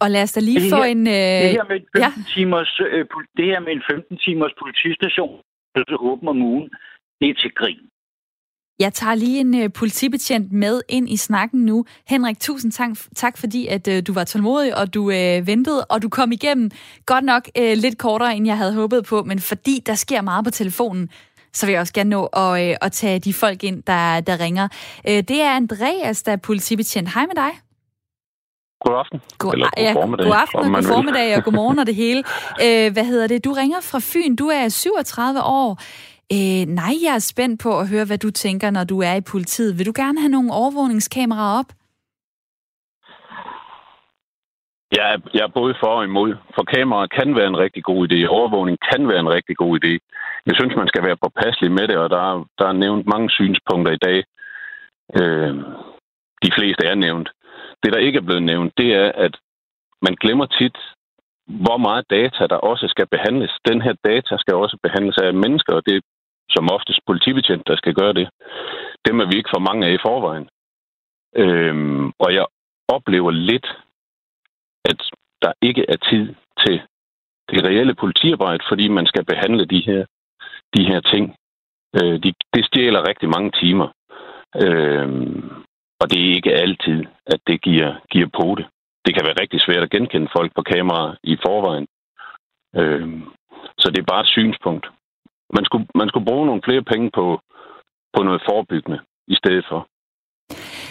Og lad os da lige det få en... Øh... Det her med en 15 ja. timers, øh, det her med en 15 timers politistation, altså åben om ugen, det er til grin. Jeg tager lige en uh, politibetjent med ind i snakken nu. Henrik, tusind tak, tak fordi, at uh, du var tålmodig, og du uh, ventede, og du kom igennem. Godt nok uh, lidt kortere, end jeg havde håbet på, men fordi der sker meget på telefonen, så vil jeg også gerne nå at, uh, at tage de folk ind, der, der ringer. Uh, det er Andreas, der er politibetjent. Hej med dig. God aften. God, Eller god ja, formiddag. God aften god formiddag og god morgen og det hele. Uh, hvad hedder det? Du ringer fra Fyn. Du er 37 år. Øh, nej, jeg er spændt på at høre, hvad du tænker, når du er i politiet. Vil du gerne have nogle overvågningskameraer op? Jeg er, jeg er både for og imod. For kameraer kan være en rigtig god idé. Overvågning kan være en rigtig god idé. Jeg synes, man skal være påpasselig med det, og der er, der er nævnt mange synspunkter i dag. Øh, de fleste er nævnt. Det, der ikke er blevet nævnt, det er, at man glemmer tit, hvor meget data der også skal behandles. Den her data skal også behandles af mennesker, og det er som oftest politibetjent, der skal gøre det. Dem er vi ikke for mange af i forvejen. Øhm, og jeg oplever lidt, at der ikke er tid til det reelle politiarbejde, fordi man skal behandle de her, de her ting. Øh, de, det stjæler rigtig mange timer. Øh, og det er ikke altid, at det giver, giver på det. Det kan være rigtig svært at genkende folk på kamera i forvejen. Øh, så det er bare et synspunkt. Man skulle, man skulle bruge nogle flere penge på, på noget forebyggende i stedet for,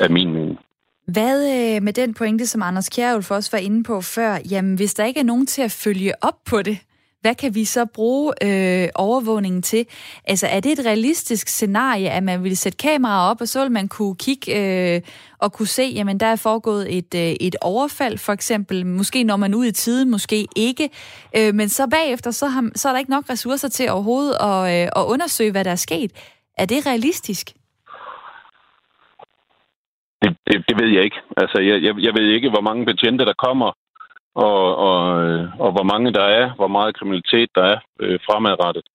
af min mening. Hvad øh, med den pointe, som Anders Kjærulf også var inde på før? Jamen, hvis der ikke er nogen til at følge op på det, hvad kan vi så bruge øh, overvågningen til? Altså, er det et realistisk scenarie, at man vil sætte kameraer op, og så ville man kunne kigge øh, og kunne se, jamen, der er foregået et, øh, et overfald, for eksempel. Måske når man ud i tiden, måske ikke. Øh, men så bagefter, så, har, så er der ikke nok ressourcer til overhovedet at, øh, at undersøge, hvad der er sket. Er det realistisk? Det, det, det ved jeg ikke. Altså, jeg, jeg, jeg ved ikke, hvor mange betjente, der kommer og, og, og hvor mange der er, hvor meget kriminalitet der er øh, fremadrettet.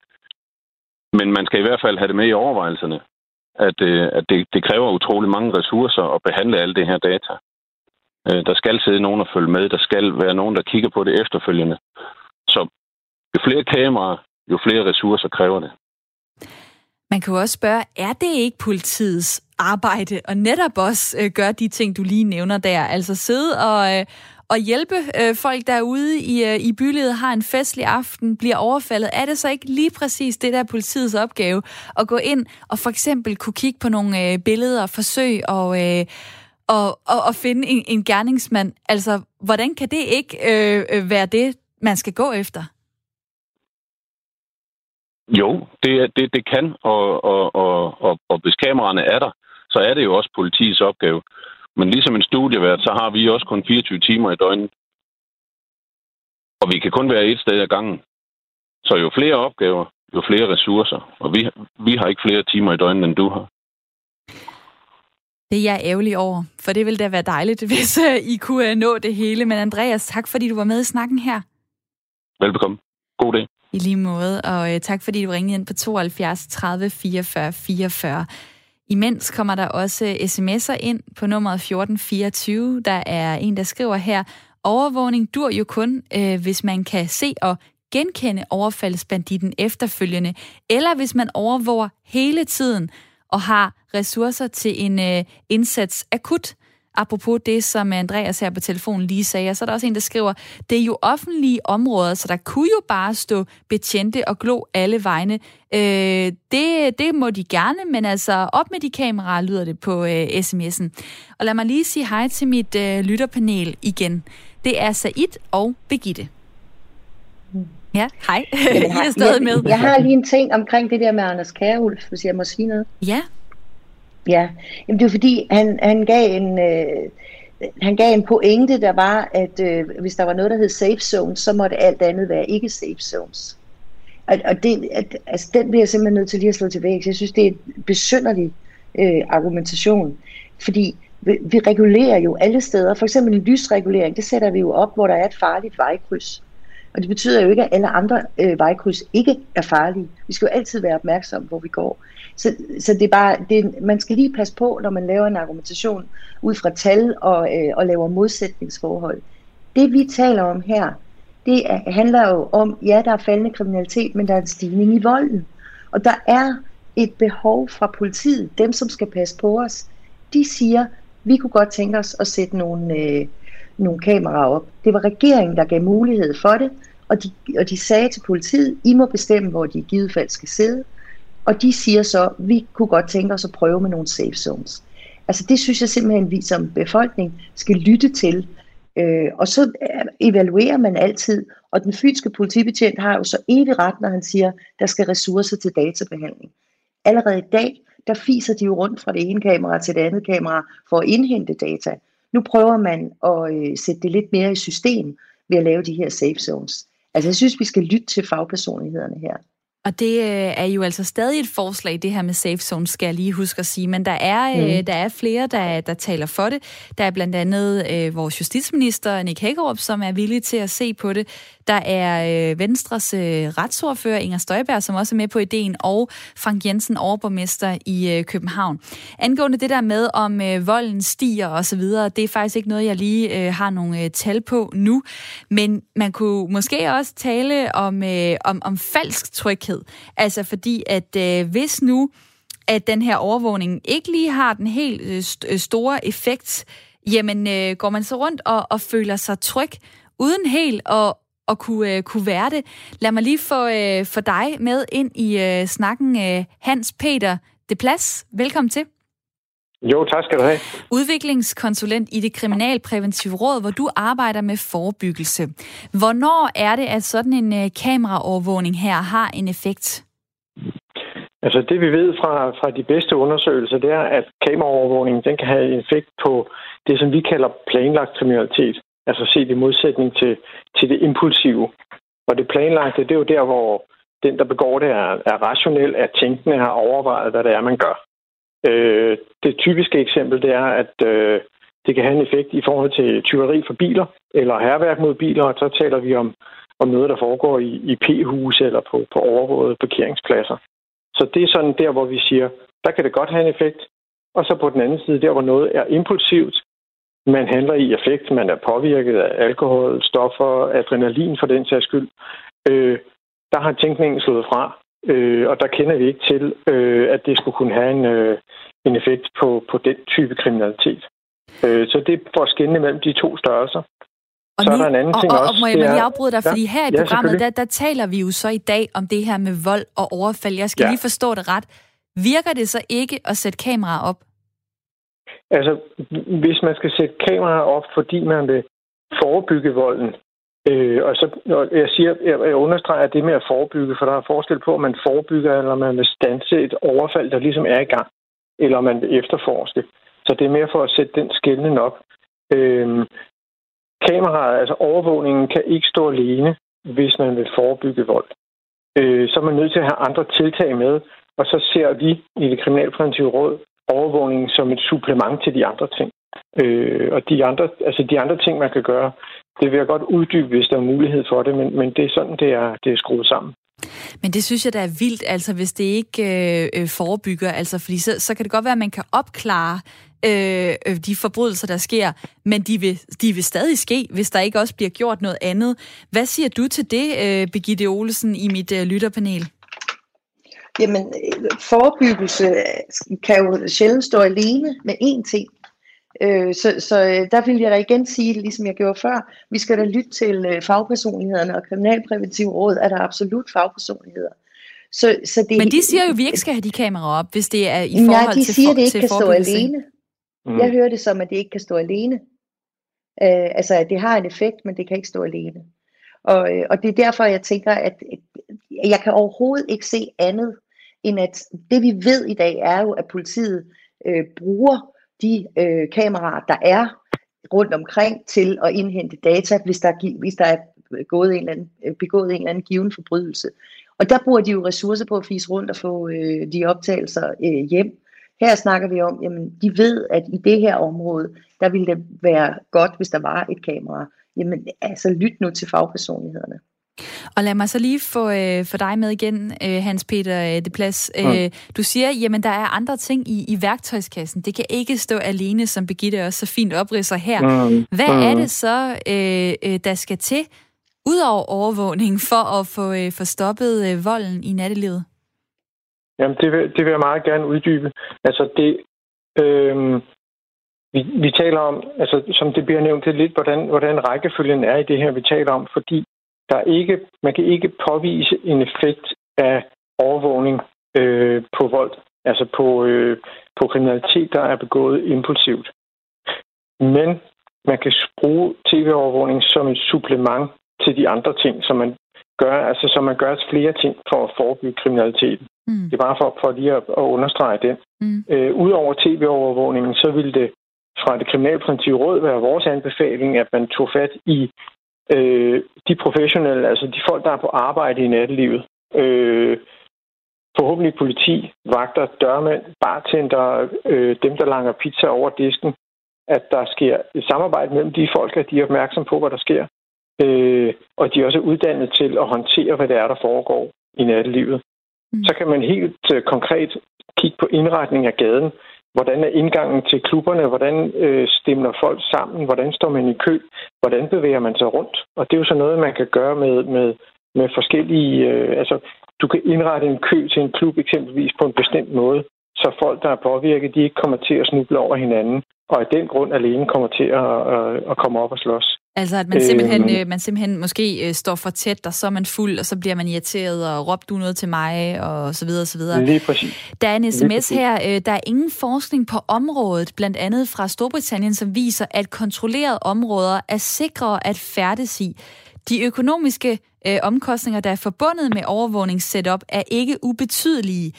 Men man skal i hvert fald have det med i overvejelserne, at, øh, at det, det kræver utrolig mange ressourcer at behandle alle det her data. Øh, der skal sidde nogen og følge med, der skal være nogen, der kigger på det efterfølgende. Så jo flere kameraer, jo flere ressourcer kræver det. Man kan jo også spørge, er det ikke politiets arbejde og netop også øh, gøre de ting, du lige nævner der? Altså sidde og, øh, og hjælpe øh, folk derude i, øh, i bylivet, har en festlig aften, bliver overfaldet. Er det så ikke lige præcis det der politiets opgave, at gå ind og for eksempel kunne kigge på nogle øh, billeder og forsøge og... Øh, og, og, og finde en, en gerningsmand. Altså, hvordan kan det ikke øh, øh være det, man skal gå efter? Jo, det, det, det kan, og, og, og, og, og hvis kameraerne er der, så er det jo også politiets opgave. Men ligesom en studievært, så har vi også kun 24 timer i døgnet. Og vi kan kun være et sted ad gangen. Så jo flere opgaver, jo flere ressourcer. Og vi, vi har ikke flere timer i døgnet, end du har. Det er jeg ærgerlig over, for det ville da være dejligt, hvis uh, I kunne uh, nå det hele. Men Andreas, tak fordi du var med i snakken her. Velbekomme. God dag. I lige måde, og uh, tak fordi du ringede ind på 72 30 44 44. Imens kommer der også sms'er ind på nummeret 1424. Der er en, der skriver her, overvågning dur jo kun, øh, hvis man kan se og genkende overfaldsbanditten efterfølgende, eller hvis man overvåger hele tiden og har ressourcer til en øh, indsats akut. Apropos det, som Andreas her på telefonen lige sagde, så er der også en, der skriver, det er jo offentlige områder, så der kunne jo bare stå betjente og glo alle vegne. Øh, det, det må de gerne, men altså op med de kameraer, lyder det på øh, sms'en. Og lad mig lige sige hej til mit øh, lytterpanel igen. Det er Said og Begitte. Ja, hej. Jamen, jeg er stadig med. Jeg har lige en ting omkring det der med Anders Kærulf, hvis jeg må sige noget. Ja. Ja, Jamen, det er fordi, han, han gav en... Øh, han gav en pointe, der var, at øh, hvis der var noget, der hed safe zones, så måtte alt andet være ikke safe zones. Og, og det, at, altså, den bliver jeg simpelthen nødt til lige at slå tilbage. Jeg synes, det er en besynderlig øh, argumentation. Fordi vi, vi regulerer jo alle steder. For eksempel en lysregulering, det sætter vi jo op, hvor der er et farligt vejkryds. Og det betyder jo ikke, at alle andre øh, vejkryds ikke er farlige. Vi skal jo altid være opmærksomme, hvor vi går. Så, så det er bare, det, man skal lige passe på, når man laver en argumentation ud fra tal og, øh, og laver modsætningsforhold. Det vi taler om her, det er, handler jo om, ja, der er faldende kriminalitet, men der er en stigning i volden. Og der er et behov fra politiet, dem som skal passe på os, de siger, vi kunne godt tænke os at sætte nogle, øh, nogle kameraer op. Det var regeringen, der gav mulighed for det, og de, og de sagde til politiet, I må bestemme, hvor de i givet fald skal sidde. Og de siger så, vi kunne godt tænke os at prøve med nogle safe zones. Altså det synes jeg simpelthen, vi som befolkning skal lytte til. Øh, og så øh, evaluerer man altid, og den fynske politibetjent har jo så evig ret, når han siger, der skal ressourcer til databehandling. Allerede i dag, der fiser de jo rundt fra det ene kamera til det andet kamera for at indhente data. Nu prøver man at øh, sætte det lidt mere i system ved at lave de her safe zones. Altså jeg synes, vi skal lytte til fagpersonlighederne her. Og det øh, er jo altså stadig et forslag, det her med safe zone, skal jeg lige huske at sige. Men der er, øh, mm. der er flere, der, der taler for det. Der er blandt andet øh, vores justitsminister, Nick Hækkerup, som er villig til at se på det. Der er øh, Venstres øh, retsordfører, Inger Støjberg, som også er med på ideen, og Frank Jensen, overborgmester i øh, København. Angående det der med, om øh, volden stiger osv., det er faktisk ikke noget, jeg lige øh, har nogle øh, tal på nu. Men man kunne måske også tale om, øh, om, om falsk tryghed. Altså fordi, at øh, hvis nu at den her overvågning ikke lige har den helt øh, st- øh, store effekt, jamen øh, går man så rundt og, og føler sig tryg, uden helt at, at kunne, øh, kunne være det. Lad mig lige få øh, for dig med ind i øh, snakken. Øh, Hans Peter De Plads, velkommen til. Jo, tak skal du have. Udviklingskonsulent i det Kriminalpræventive Råd, hvor du arbejder med forebyggelse. Hvornår er det, at sådan en øh, kameraovervågning her har en effekt? Altså det vi ved fra, fra de bedste undersøgelser, det er, at kameraovervågning den kan have en effekt på det, som vi kalder planlagt kriminalitet. Altså set i modsætning til, til det impulsive. Og det planlagte, det er jo der, hvor den, der begår det, er, er rationel, er tænkende, har overvejet, hvad det er, man gør. Øh, det typiske eksempel, det er, at øh, det kan have en effekt i forhold til tyveri for biler, eller herværk mod biler, og så taler vi om, om noget, der foregår i, i p-huse eller på, på overvågede parkeringspladser. Så det er sådan der, hvor vi siger, der kan det godt have en effekt. Og så på den anden side, der hvor noget er impulsivt, man handler i effekt, man er påvirket af alkohol, stoffer, adrenalin for den sags skyld, øh, der har tænkningen slået fra. Øh, og der kender vi ikke til, øh, at det skulle kunne have en, øh, en effekt på, på den type kriminalitet. Øh, så det er for at skinne mellem de to størrelser. Og så nu, er der en anden og, ting og, også. Og må jeg lige afbryde dig, ja, fordi her i ja, programmet, der, der taler vi jo så i dag om det her med vold og overfald. Jeg skal ja. lige forstå det ret. Virker det så ikke at sætte kameraer op? Altså, hvis man skal sætte kameraer op, fordi man vil forebygge volden, øh, og så og jeg siger, jeg, jeg understreger det med at forebygge, for der er forskel på, om man forebygger, eller man vil stanse et overfald, der ligesom er i gang, eller om man vil efterforske. Så det er mere for at sætte den skældning op. Øh, kameraet, altså overvågningen, kan ikke stå alene, hvis man vil forebygge vold. Øh, så er man nødt til at have andre tiltag med, og så ser vi i det kriminalpræventive råd overvågningen som et supplement til de andre ting. Øh, og de andre, altså de andre ting, man kan gøre, det vil jeg godt uddybe, hvis der er mulighed for det, men, men det er sådan, det er, det er skruet sammen. Men det synes jeg, der er vildt, altså hvis det ikke øh, øh forebygger, altså fordi så, så kan det godt være, at man kan opklare øh, øh, de forbrydelser, der sker, men de vil, de vil stadig ske, hvis der ikke også bliver gjort noget andet. Hvad siger du til det, øh, Birgitte Olesen, i mit øh, lytterpanel? Jamen, forebyggelse kan jo sjældent stå alene med én ting. Øh, så, så der vil jeg da igen sige, ligesom jeg gjorde før, vi skal da lytte til fagpersonlighederne, og Kriminalpræventiv Råd er der absolut fagpersonligheder. Så, så det, Men de siger jo, at vi ikke skal have de kameraer op, hvis det er i forhold ja, de til siger, for, det ikke kan stå alene. Mm. Jeg hører det som, at det ikke kan stå alene. Øh, altså, at det har en effekt, men det kan ikke stå alene. Og, øh, og det er derfor, jeg tænker, at jeg kan overhovedet ikke se andet, end at det vi ved i dag er jo, at politiet øh, bruger de øh, kameraer, der er rundt omkring til at indhente data, hvis der, hvis der er øh, gået en, eller anden, øh, begået en eller anden given forbrydelse. Og der bruger de jo ressourcer på at fise rundt og få øh, de optagelser øh, hjem. Her snakker vi om, jamen de ved, at i det her område, der ville det være godt, hvis der var et kamera. Jamen altså lyt nu til fagpersonlighederne. Og lad mig så lige få, øh, for dig med igen, øh, Hans Peter øh, Det Plads. Øh, mm. Du siger, jamen der er andre ting i, i værktøjskassen. Det kan ikke stå alene, som Birgitte også så fint opridser her. Mm. Hvad mm. er det så, øh, øh, der skal til, ud over overvågning, for at få, øh, få stoppet øh, volden i nattelivet? Jamen, det vil, det vil jeg meget gerne uddybe. Altså, det, øh, vi, vi taler om, altså, som det bliver nævnt, det lidt, hvordan, hvordan rækkefølgen er i det her, vi taler om, fordi der er ikke, man kan ikke påvise en effekt af overvågning øh, på vold, altså på, øh, på kriminalitet, der er begået impulsivt. Men man kan bruge tv-overvågning som et supplement til de andre ting, som man gør, altså som man gør flere ting for at forebygge kriminaliteten. Mm. Det er bare for, for lige at, at understrege det. Mm. Øh, Udover tv-overvågningen, så ville det fra det kriminalpræventive råd være vores anbefaling, at man tog fat i øh, de professionelle, altså de folk, der er på arbejde i nattelivet, øh, forhåbentlig politi, vagter, dørmænd, bartender, øh, dem, der langer pizza over disken, at der sker et samarbejde mellem de folk, at de er opmærksom på, hvad der sker, øh, og de er også uddannet til at håndtere, hvad det er, der foregår i nattelivet. Mm. Så kan man helt øh, konkret kigge på indretning af gaden. Hvordan er indgangen til klubberne? Hvordan øh, stemmer folk sammen? Hvordan står man i kø? Hvordan bevæger man sig rundt? Og det er jo så noget, man kan gøre med, med, med forskellige... Øh, altså, du kan indrette en kø til en klub eksempelvis på en bestemt måde, så folk, der er påvirket, de ikke kommer til at snuble over hinanden, og af den grund alene kommer til at, at, at komme op og slås. Altså at man simpelthen, øh, man simpelthen måske øh, står for tæt, og så er man fuld, og så bliver man irriteret, og råber du noget til mig, og så videre, og så videre. Lige præcis. Der er en sms her, øh, der er ingen forskning på området, blandt andet fra Storbritannien, som viser, at kontrollerede områder er sikre at færdes i. De økonomiske øh, omkostninger, der er forbundet med overvågningssetup, er ikke ubetydelige.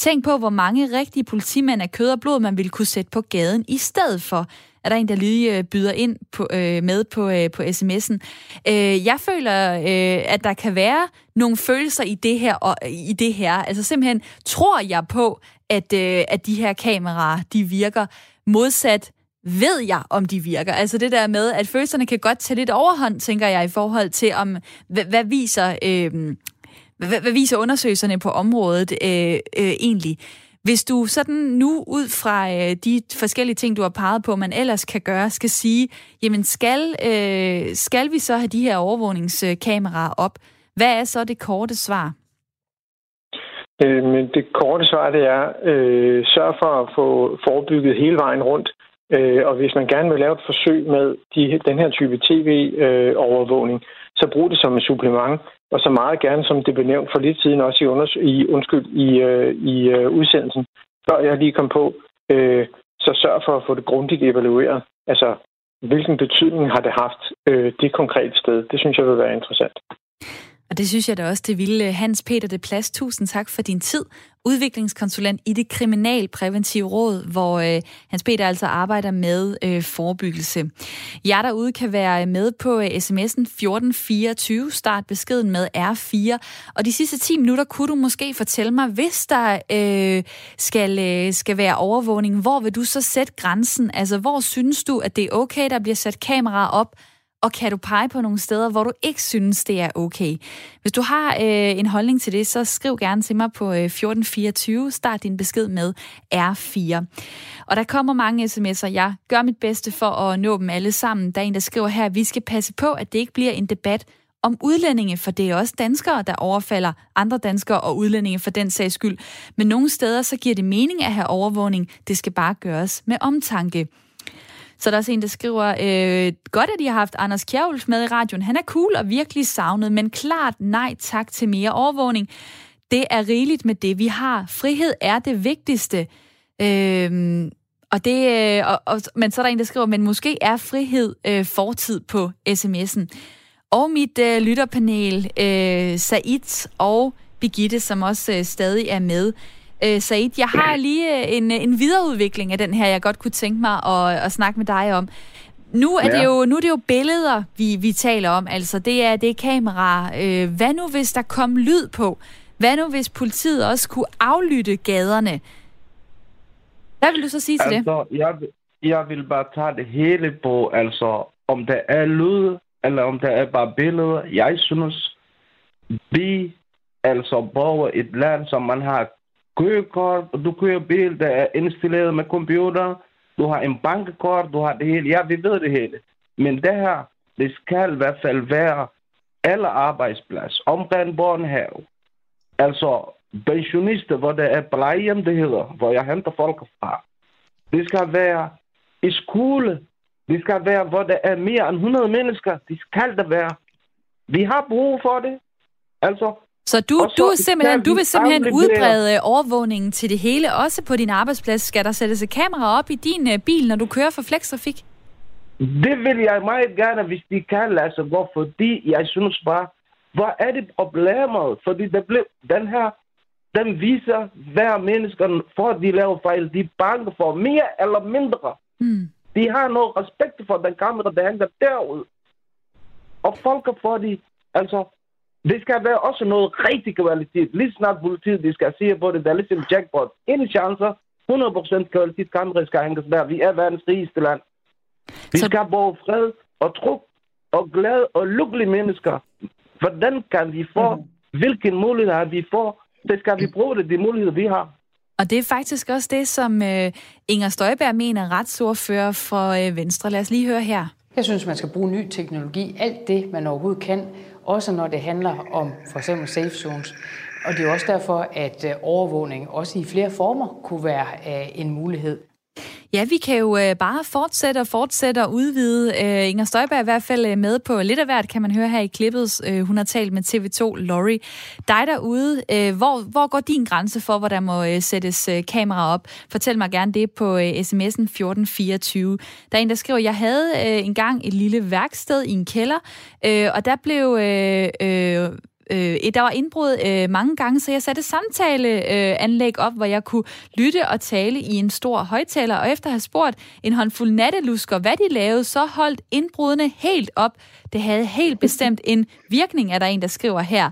Tænk på, hvor mange rigtige politimænd af kød og blod, man ville kunne sætte på gaden i stedet for. Er der en, der lige øh, byder ind på, øh, med på, øh, på sms'en? Øh, jeg føler, øh, at der kan være nogle følelser i det her. Og, øh, i det her. Altså simpelthen tror jeg på, at, øh, at de her kameraer, de virker modsat ved jeg, om de virker. Altså det der med, at følelserne kan godt tage lidt overhånd, tænker jeg, i forhold til, om hvad, hvad viser... Øh, hvad, hvad viser undersøgelserne på området øh, øh, egentlig? Hvis du sådan nu ud fra øh, de forskellige ting, du har peget på, man ellers kan gøre, skal sige, jamen skal, øh, skal vi så have de her overvågningskameraer op? Hvad er så det korte svar? Øh, men det korte svar, det er, øh, sørg for at få forebygget hele vejen rundt. Øh, og hvis man gerne vil lave et forsøg med de, den her type tv-overvågning, øh, så brug det som et supplement og så meget gerne, som det blev nævnt for lidt siden også i, unders- i undskyld, i, øh, i øh, udsendelsen, før jeg lige kom på, øh, så sørg for at få det grundigt evalueret. Altså, hvilken betydning har det haft øh, det konkrete sted? Det synes jeg vil være interessant. Og det synes jeg da også, det ville Hans Peter de Plads. Tusind tak for din tid. Udviklingskonsulent i det kriminalpræventive råd, hvor øh, Hans Peter altså arbejder med øh, forebyggelse. Jeg derude kan være med på øh, sms'en 1424, start beskeden med R4. Og de sidste 10 minutter kunne du måske fortælle mig, hvis der øh, skal, øh, skal være overvågning, hvor vil du så sætte grænsen? Altså, hvor synes du, at det er okay, der bliver sat kameraer op, og kan du pege på nogle steder, hvor du ikke synes, det er okay? Hvis du har øh, en holdning til det, så skriv gerne til mig på øh, 1424. Start din besked med R4. Og der kommer mange sms'er. Jeg gør mit bedste for at nå dem alle sammen. Der er en, der skriver her, at vi skal passe på, at det ikke bliver en debat om udlændinge, for det er også danskere, der overfalder andre danskere og udlændinge for den sags skyld. Men nogle steder så giver det mening at have overvågning. Det skal bare gøres med omtanke. Så der er også en, der skriver, øh, godt at de har haft Anders Kjærulf med i radioen. Han er cool og virkelig savnet, men klart nej tak til mere overvågning. Det er rigeligt med det, vi har. Frihed er det vigtigste. Øh, og det, øh, og, og, men så er der en, der skriver, men måske er frihed øh, fortid på sms'en. Og mit øh, lytterpanel, øh, Said og Birgitte, som også øh, stadig er med, Øh, Said, jeg har lige øh, en, en videreudvikling af den her, jeg godt kunne tænke mig at, at snakke med dig om. Nu er, ja. det jo, nu er det jo billeder, vi, vi taler om. Altså, det er, det er kamera. Øh, hvad nu, hvis der kom lyd på? Hvad nu, hvis politiet også kunne aflytte gaderne? Hvad vil du så sige til altså, det? Jeg, jeg vil bare tage det hele på, altså, om der er lyd, eller om der er bare billeder. Jeg synes, vi altså bor et land, som man har kørekort, du kører bil, der er installeret med computer, du har en bankkort, du har det hele. Ja, vi ved det hele. Men det her, det skal i hvert fald være alle arbejdsplads, omkring børnehave. Altså pensionister, hvor der er plejehjem, det hedder, hvor jeg henter folk fra. Det skal være i skole. Det skal være, hvor der er mere end 100 mennesker. Det skal der være. Vi har brug for det. Altså, så du, så du, simpelthen, du vil simpelthen udbrede overvågningen til det hele, også på din arbejdsplads. Skal der sættes et kamera op i din uh, bil, når du kører for flextrafik? Det vil jeg meget gerne, hvis de kan lade sig gå, fordi jeg synes bare, hvad er det problemet? Fordi det blev, den her, den viser hver menneske, for de laver fejl, de er bange for mere eller mindre. Mm. De har noget respekt for den kamera, der hænger derud. Og folk får de, altså, Det skal være også noget rigtig kvalitet. Lige snart politiet, de skal sige på det, der er ligesom jackpot. Ingen chancer, 100% kvalitet, kamera skal hænges der. Vi er verdens rigeste land. Vi Så... skal bo fred og tro og glade og lykkelige mennesker. Hvordan kan vi få, mm. hvilken mulighed vi får, det skal vi bruge det, de muligheder, vi har. Og det er faktisk også det, som øh, Inger Støjberg mener, retsordfører for øh, Venstre. Lad os lige høre her. Jeg synes, man skal bruge ny teknologi, alt det, man overhovedet kan, også når det handler om for eksempel safe zones. Og det er også derfor, at øh, overvågning også i flere former kunne være øh, en mulighed. Ja, vi kan jo øh, bare fortsætte og fortsætte og udvide. Øh, Inger Støjberg er i hvert fald øh, med på lidt af hvert, kan man høre her i klippet. Øh, hun har talt med TV2 Lorry. Dig derude, øh, hvor, hvor går din grænse for, hvor der må øh, sættes øh, kamera op? Fortæl mig gerne det på øh, sms'en 1424. Der er en, der skriver, jeg havde øh, engang et lille værksted i en kælder, øh, og der blev... Øh, øh, Øh, der var indbrud øh, mange gange, så jeg satte samtaleanlæg øh, op, hvor jeg kunne lytte og tale i en stor højtaler, og efter at have spurgt en håndfuld nattelusker, hvad de lavede, så holdt indbrudene helt op. Det havde helt bestemt en virkning, er der en, der skriver her.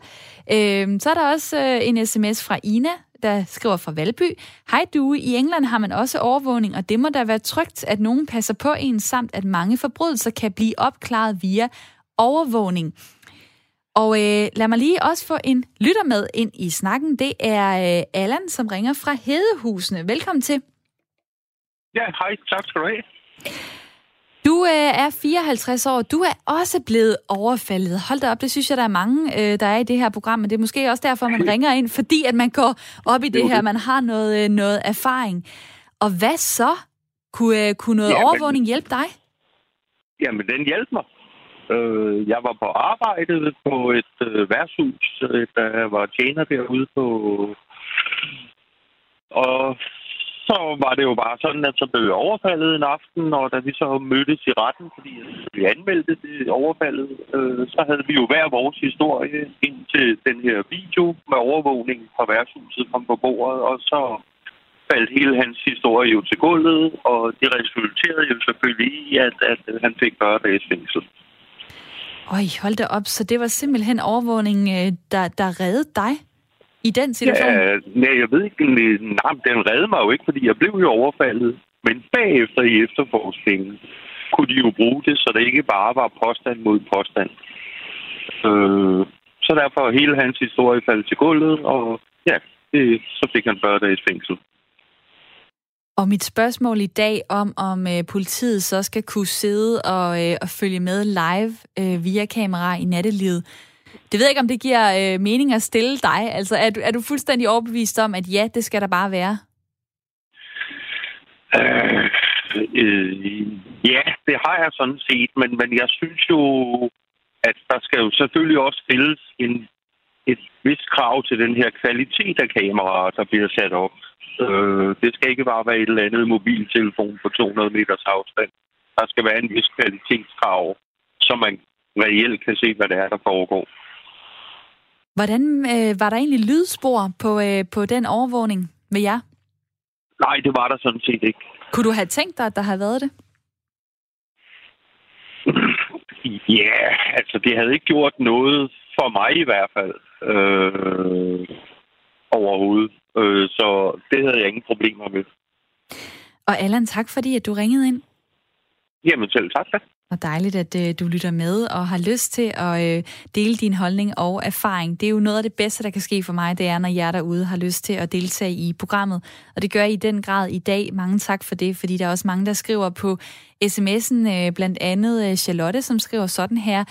Øh, så er der også øh, en sms fra Ina, der skriver fra Valby. Hej du, i England har man også overvågning, og det må da være trygt, at nogen passer på en, samt at mange forbrydelser kan blive opklaret via overvågning. Og øh, lad mig lige også få en lytter med ind i snakken. Det er øh, Allan, som ringer fra Hedehusene. Velkommen til. Ja, hej. Tak skal du have. Du øh, er 54 år. Du er også blevet overfaldet. Hold da op, det synes jeg, der er mange, øh, der er i det her program, men det er måske også derfor, man ringer ind, fordi at man går op i det her, man har noget, øh, noget erfaring. Og hvad så? Kunne, øh, kunne noget ja, overvågning hjælpe dig? Jamen, den hjælper mig. Øh, jeg var på arbejde på et øh, værtshus, øh, der var tjener derude på... Og så var det jo bare sådan, at så blev jeg overfaldet en aften, og da vi så mødtes i retten, fordi vi anmeldte det overfaldet, øh, så havde vi jo hver vores historie ind til den her video med overvågning fra værtshuset kom på bordet, og så faldt hele hans historie jo til gulvet, og det resulterede jo selvfølgelig i, at, at han fik 40 dages fængsel. Øj, hold da op. Så det var simpelthen overvågning, øh, der, der reddede dig i den situation? Ja, nej, jeg ved ikke. Nej, den reddede mig jo ikke, fordi jeg blev jo overfaldet. Men bagefter i efterforskningen kunne de jo bruge det, så det ikke bare var påstand mod påstand. Øh, så derfor hele hans historie faldt til gulvet, og ja, det, så fik han 40 dages fængsel. Og mit spørgsmål i dag om, om øh, politiet så skal kunne sidde og, øh, og følge med live øh, via kamera i nattelivet. Det ved jeg ikke, om det giver øh, mening at stille dig. Altså, er du, er du fuldstændig overbevist om, at ja, det skal der bare være? Øh, øh, ja, det har jeg sådan set, men, men jeg synes jo, at der skal jo selvfølgelig også stilles en, et vist krav til den her kvalitet af kameraer, der bliver sat op. Øh, det skal ikke bare være et eller andet mobiltelefon på 200 meters afstand. Der skal være en vis kvalitetskrav, så man reelt kan se, hvad det er, der foregår. Hvordan øh, var der egentlig lydspor på, øh, på den overvågning med jer? Nej, det var der sådan set ikke. Kunne du have tænkt dig, at der havde været det? Ja, yeah, altså det havde ikke gjort noget for mig i hvert fald. Øh, overhovedet. Øh, så det havde jeg ingen problemer med. Og Allan, tak fordi at du ringede ind. Jamen selv tak da. Og dejligt, at øh, du lytter med og har lyst til at øh, dele din holdning og erfaring. Det er jo noget af det bedste, der kan ske for mig, det er, når jer derude har lyst til at deltage i programmet. Og det gør I i den grad i dag. Mange tak for det, fordi der er også mange, der skriver på sms'en, øh, blandt andet øh, Charlotte, som skriver sådan her.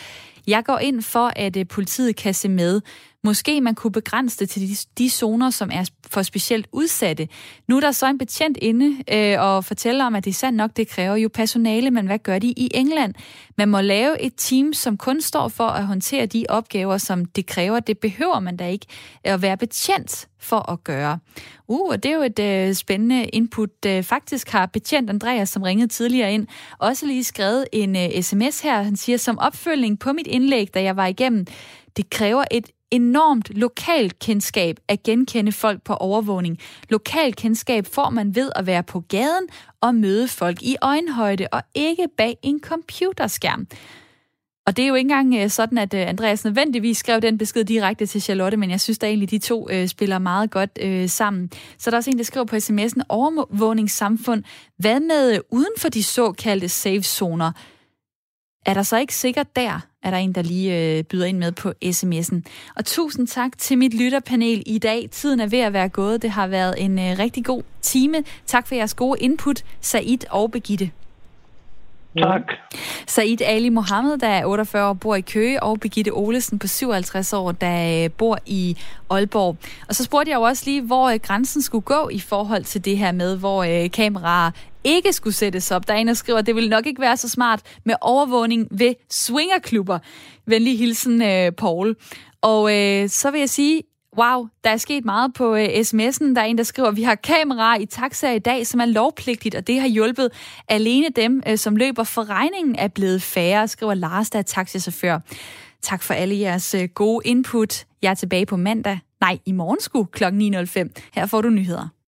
Jeg går ind for, at øh, politiet kan se med. Måske man kunne begrænse det til de, de zoner, som er for specielt udsatte. Nu er der så en betjent inde øh, og fortæller om, at det er sandt nok, det kræver jo personale, men hvad gør de i England? Man må lave et team, som kun står for at håndtere de opgaver, som det kræver. Det behøver man da ikke at være betjent for at gøre. Uh, og det er jo et øh, spændende input. Øh, faktisk har betjent Andreas, som ringede tidligere ind, også lige skrevet en øh, sms her. Han siger, som opfølgning på mit indlæg, da jeg var igennem, det kræver et enormt lokalt kendskab at genkende folk på overvågning. Lokalt kendskab får man ved at være på gaden og møde folk i øjenhøjde og ikke bag en computerskærm. Og det er jo ikke engang øh, sådan, at øh, Andreas nødvendigvis skrev den besked direkte til Charlotte, men jeg synes da egentlig, de to øh, spiller meget godt øh, sammen. Så der er også en, der skriver på sms'en, overvågningssamfund, hvad med øh, uden for de såkaldte safe-zoner? Er der så ikke sikkert der, er der en, der lige øh, byder ind med på sms'en. Og tusind tak til mit lytterpanel i dag. Tiden er ved at være gået. Det har været en øh, rigtig god time. Tak for jeres gode input, Said og Begitte. Tak. Said Ali Mohammed, der er 48 år, bor i Køge, og Birgitte Olesen på 57 år, der øh, bor i Aalborg. Og så spurgte jeg jo også lige, hvor grænsen skulle gå i forhold til det her med, hvor kameraer ikke skulle sættes op. Der er en, der skriver, at det ville nok ikke være så smart med overvågning ved swingerklubber. Venlig hilsen, øh, Paul. Og øh, så vil jeg sige, Wow, der er sket meget på øh, sms'en. Der er en, der skriver, at vi har kameraer i taxaer i dag, som er lovpligtigt, og det har hjulpet alene dem, øh, som løber for regningen, er blevet færre, skriver Lars, der er taxichauffør. Tak for alle jeres øh, gode input. Jeg er tilbage på mandag. Nej, i morgen sku kl. 9.05. Her får du nyheder.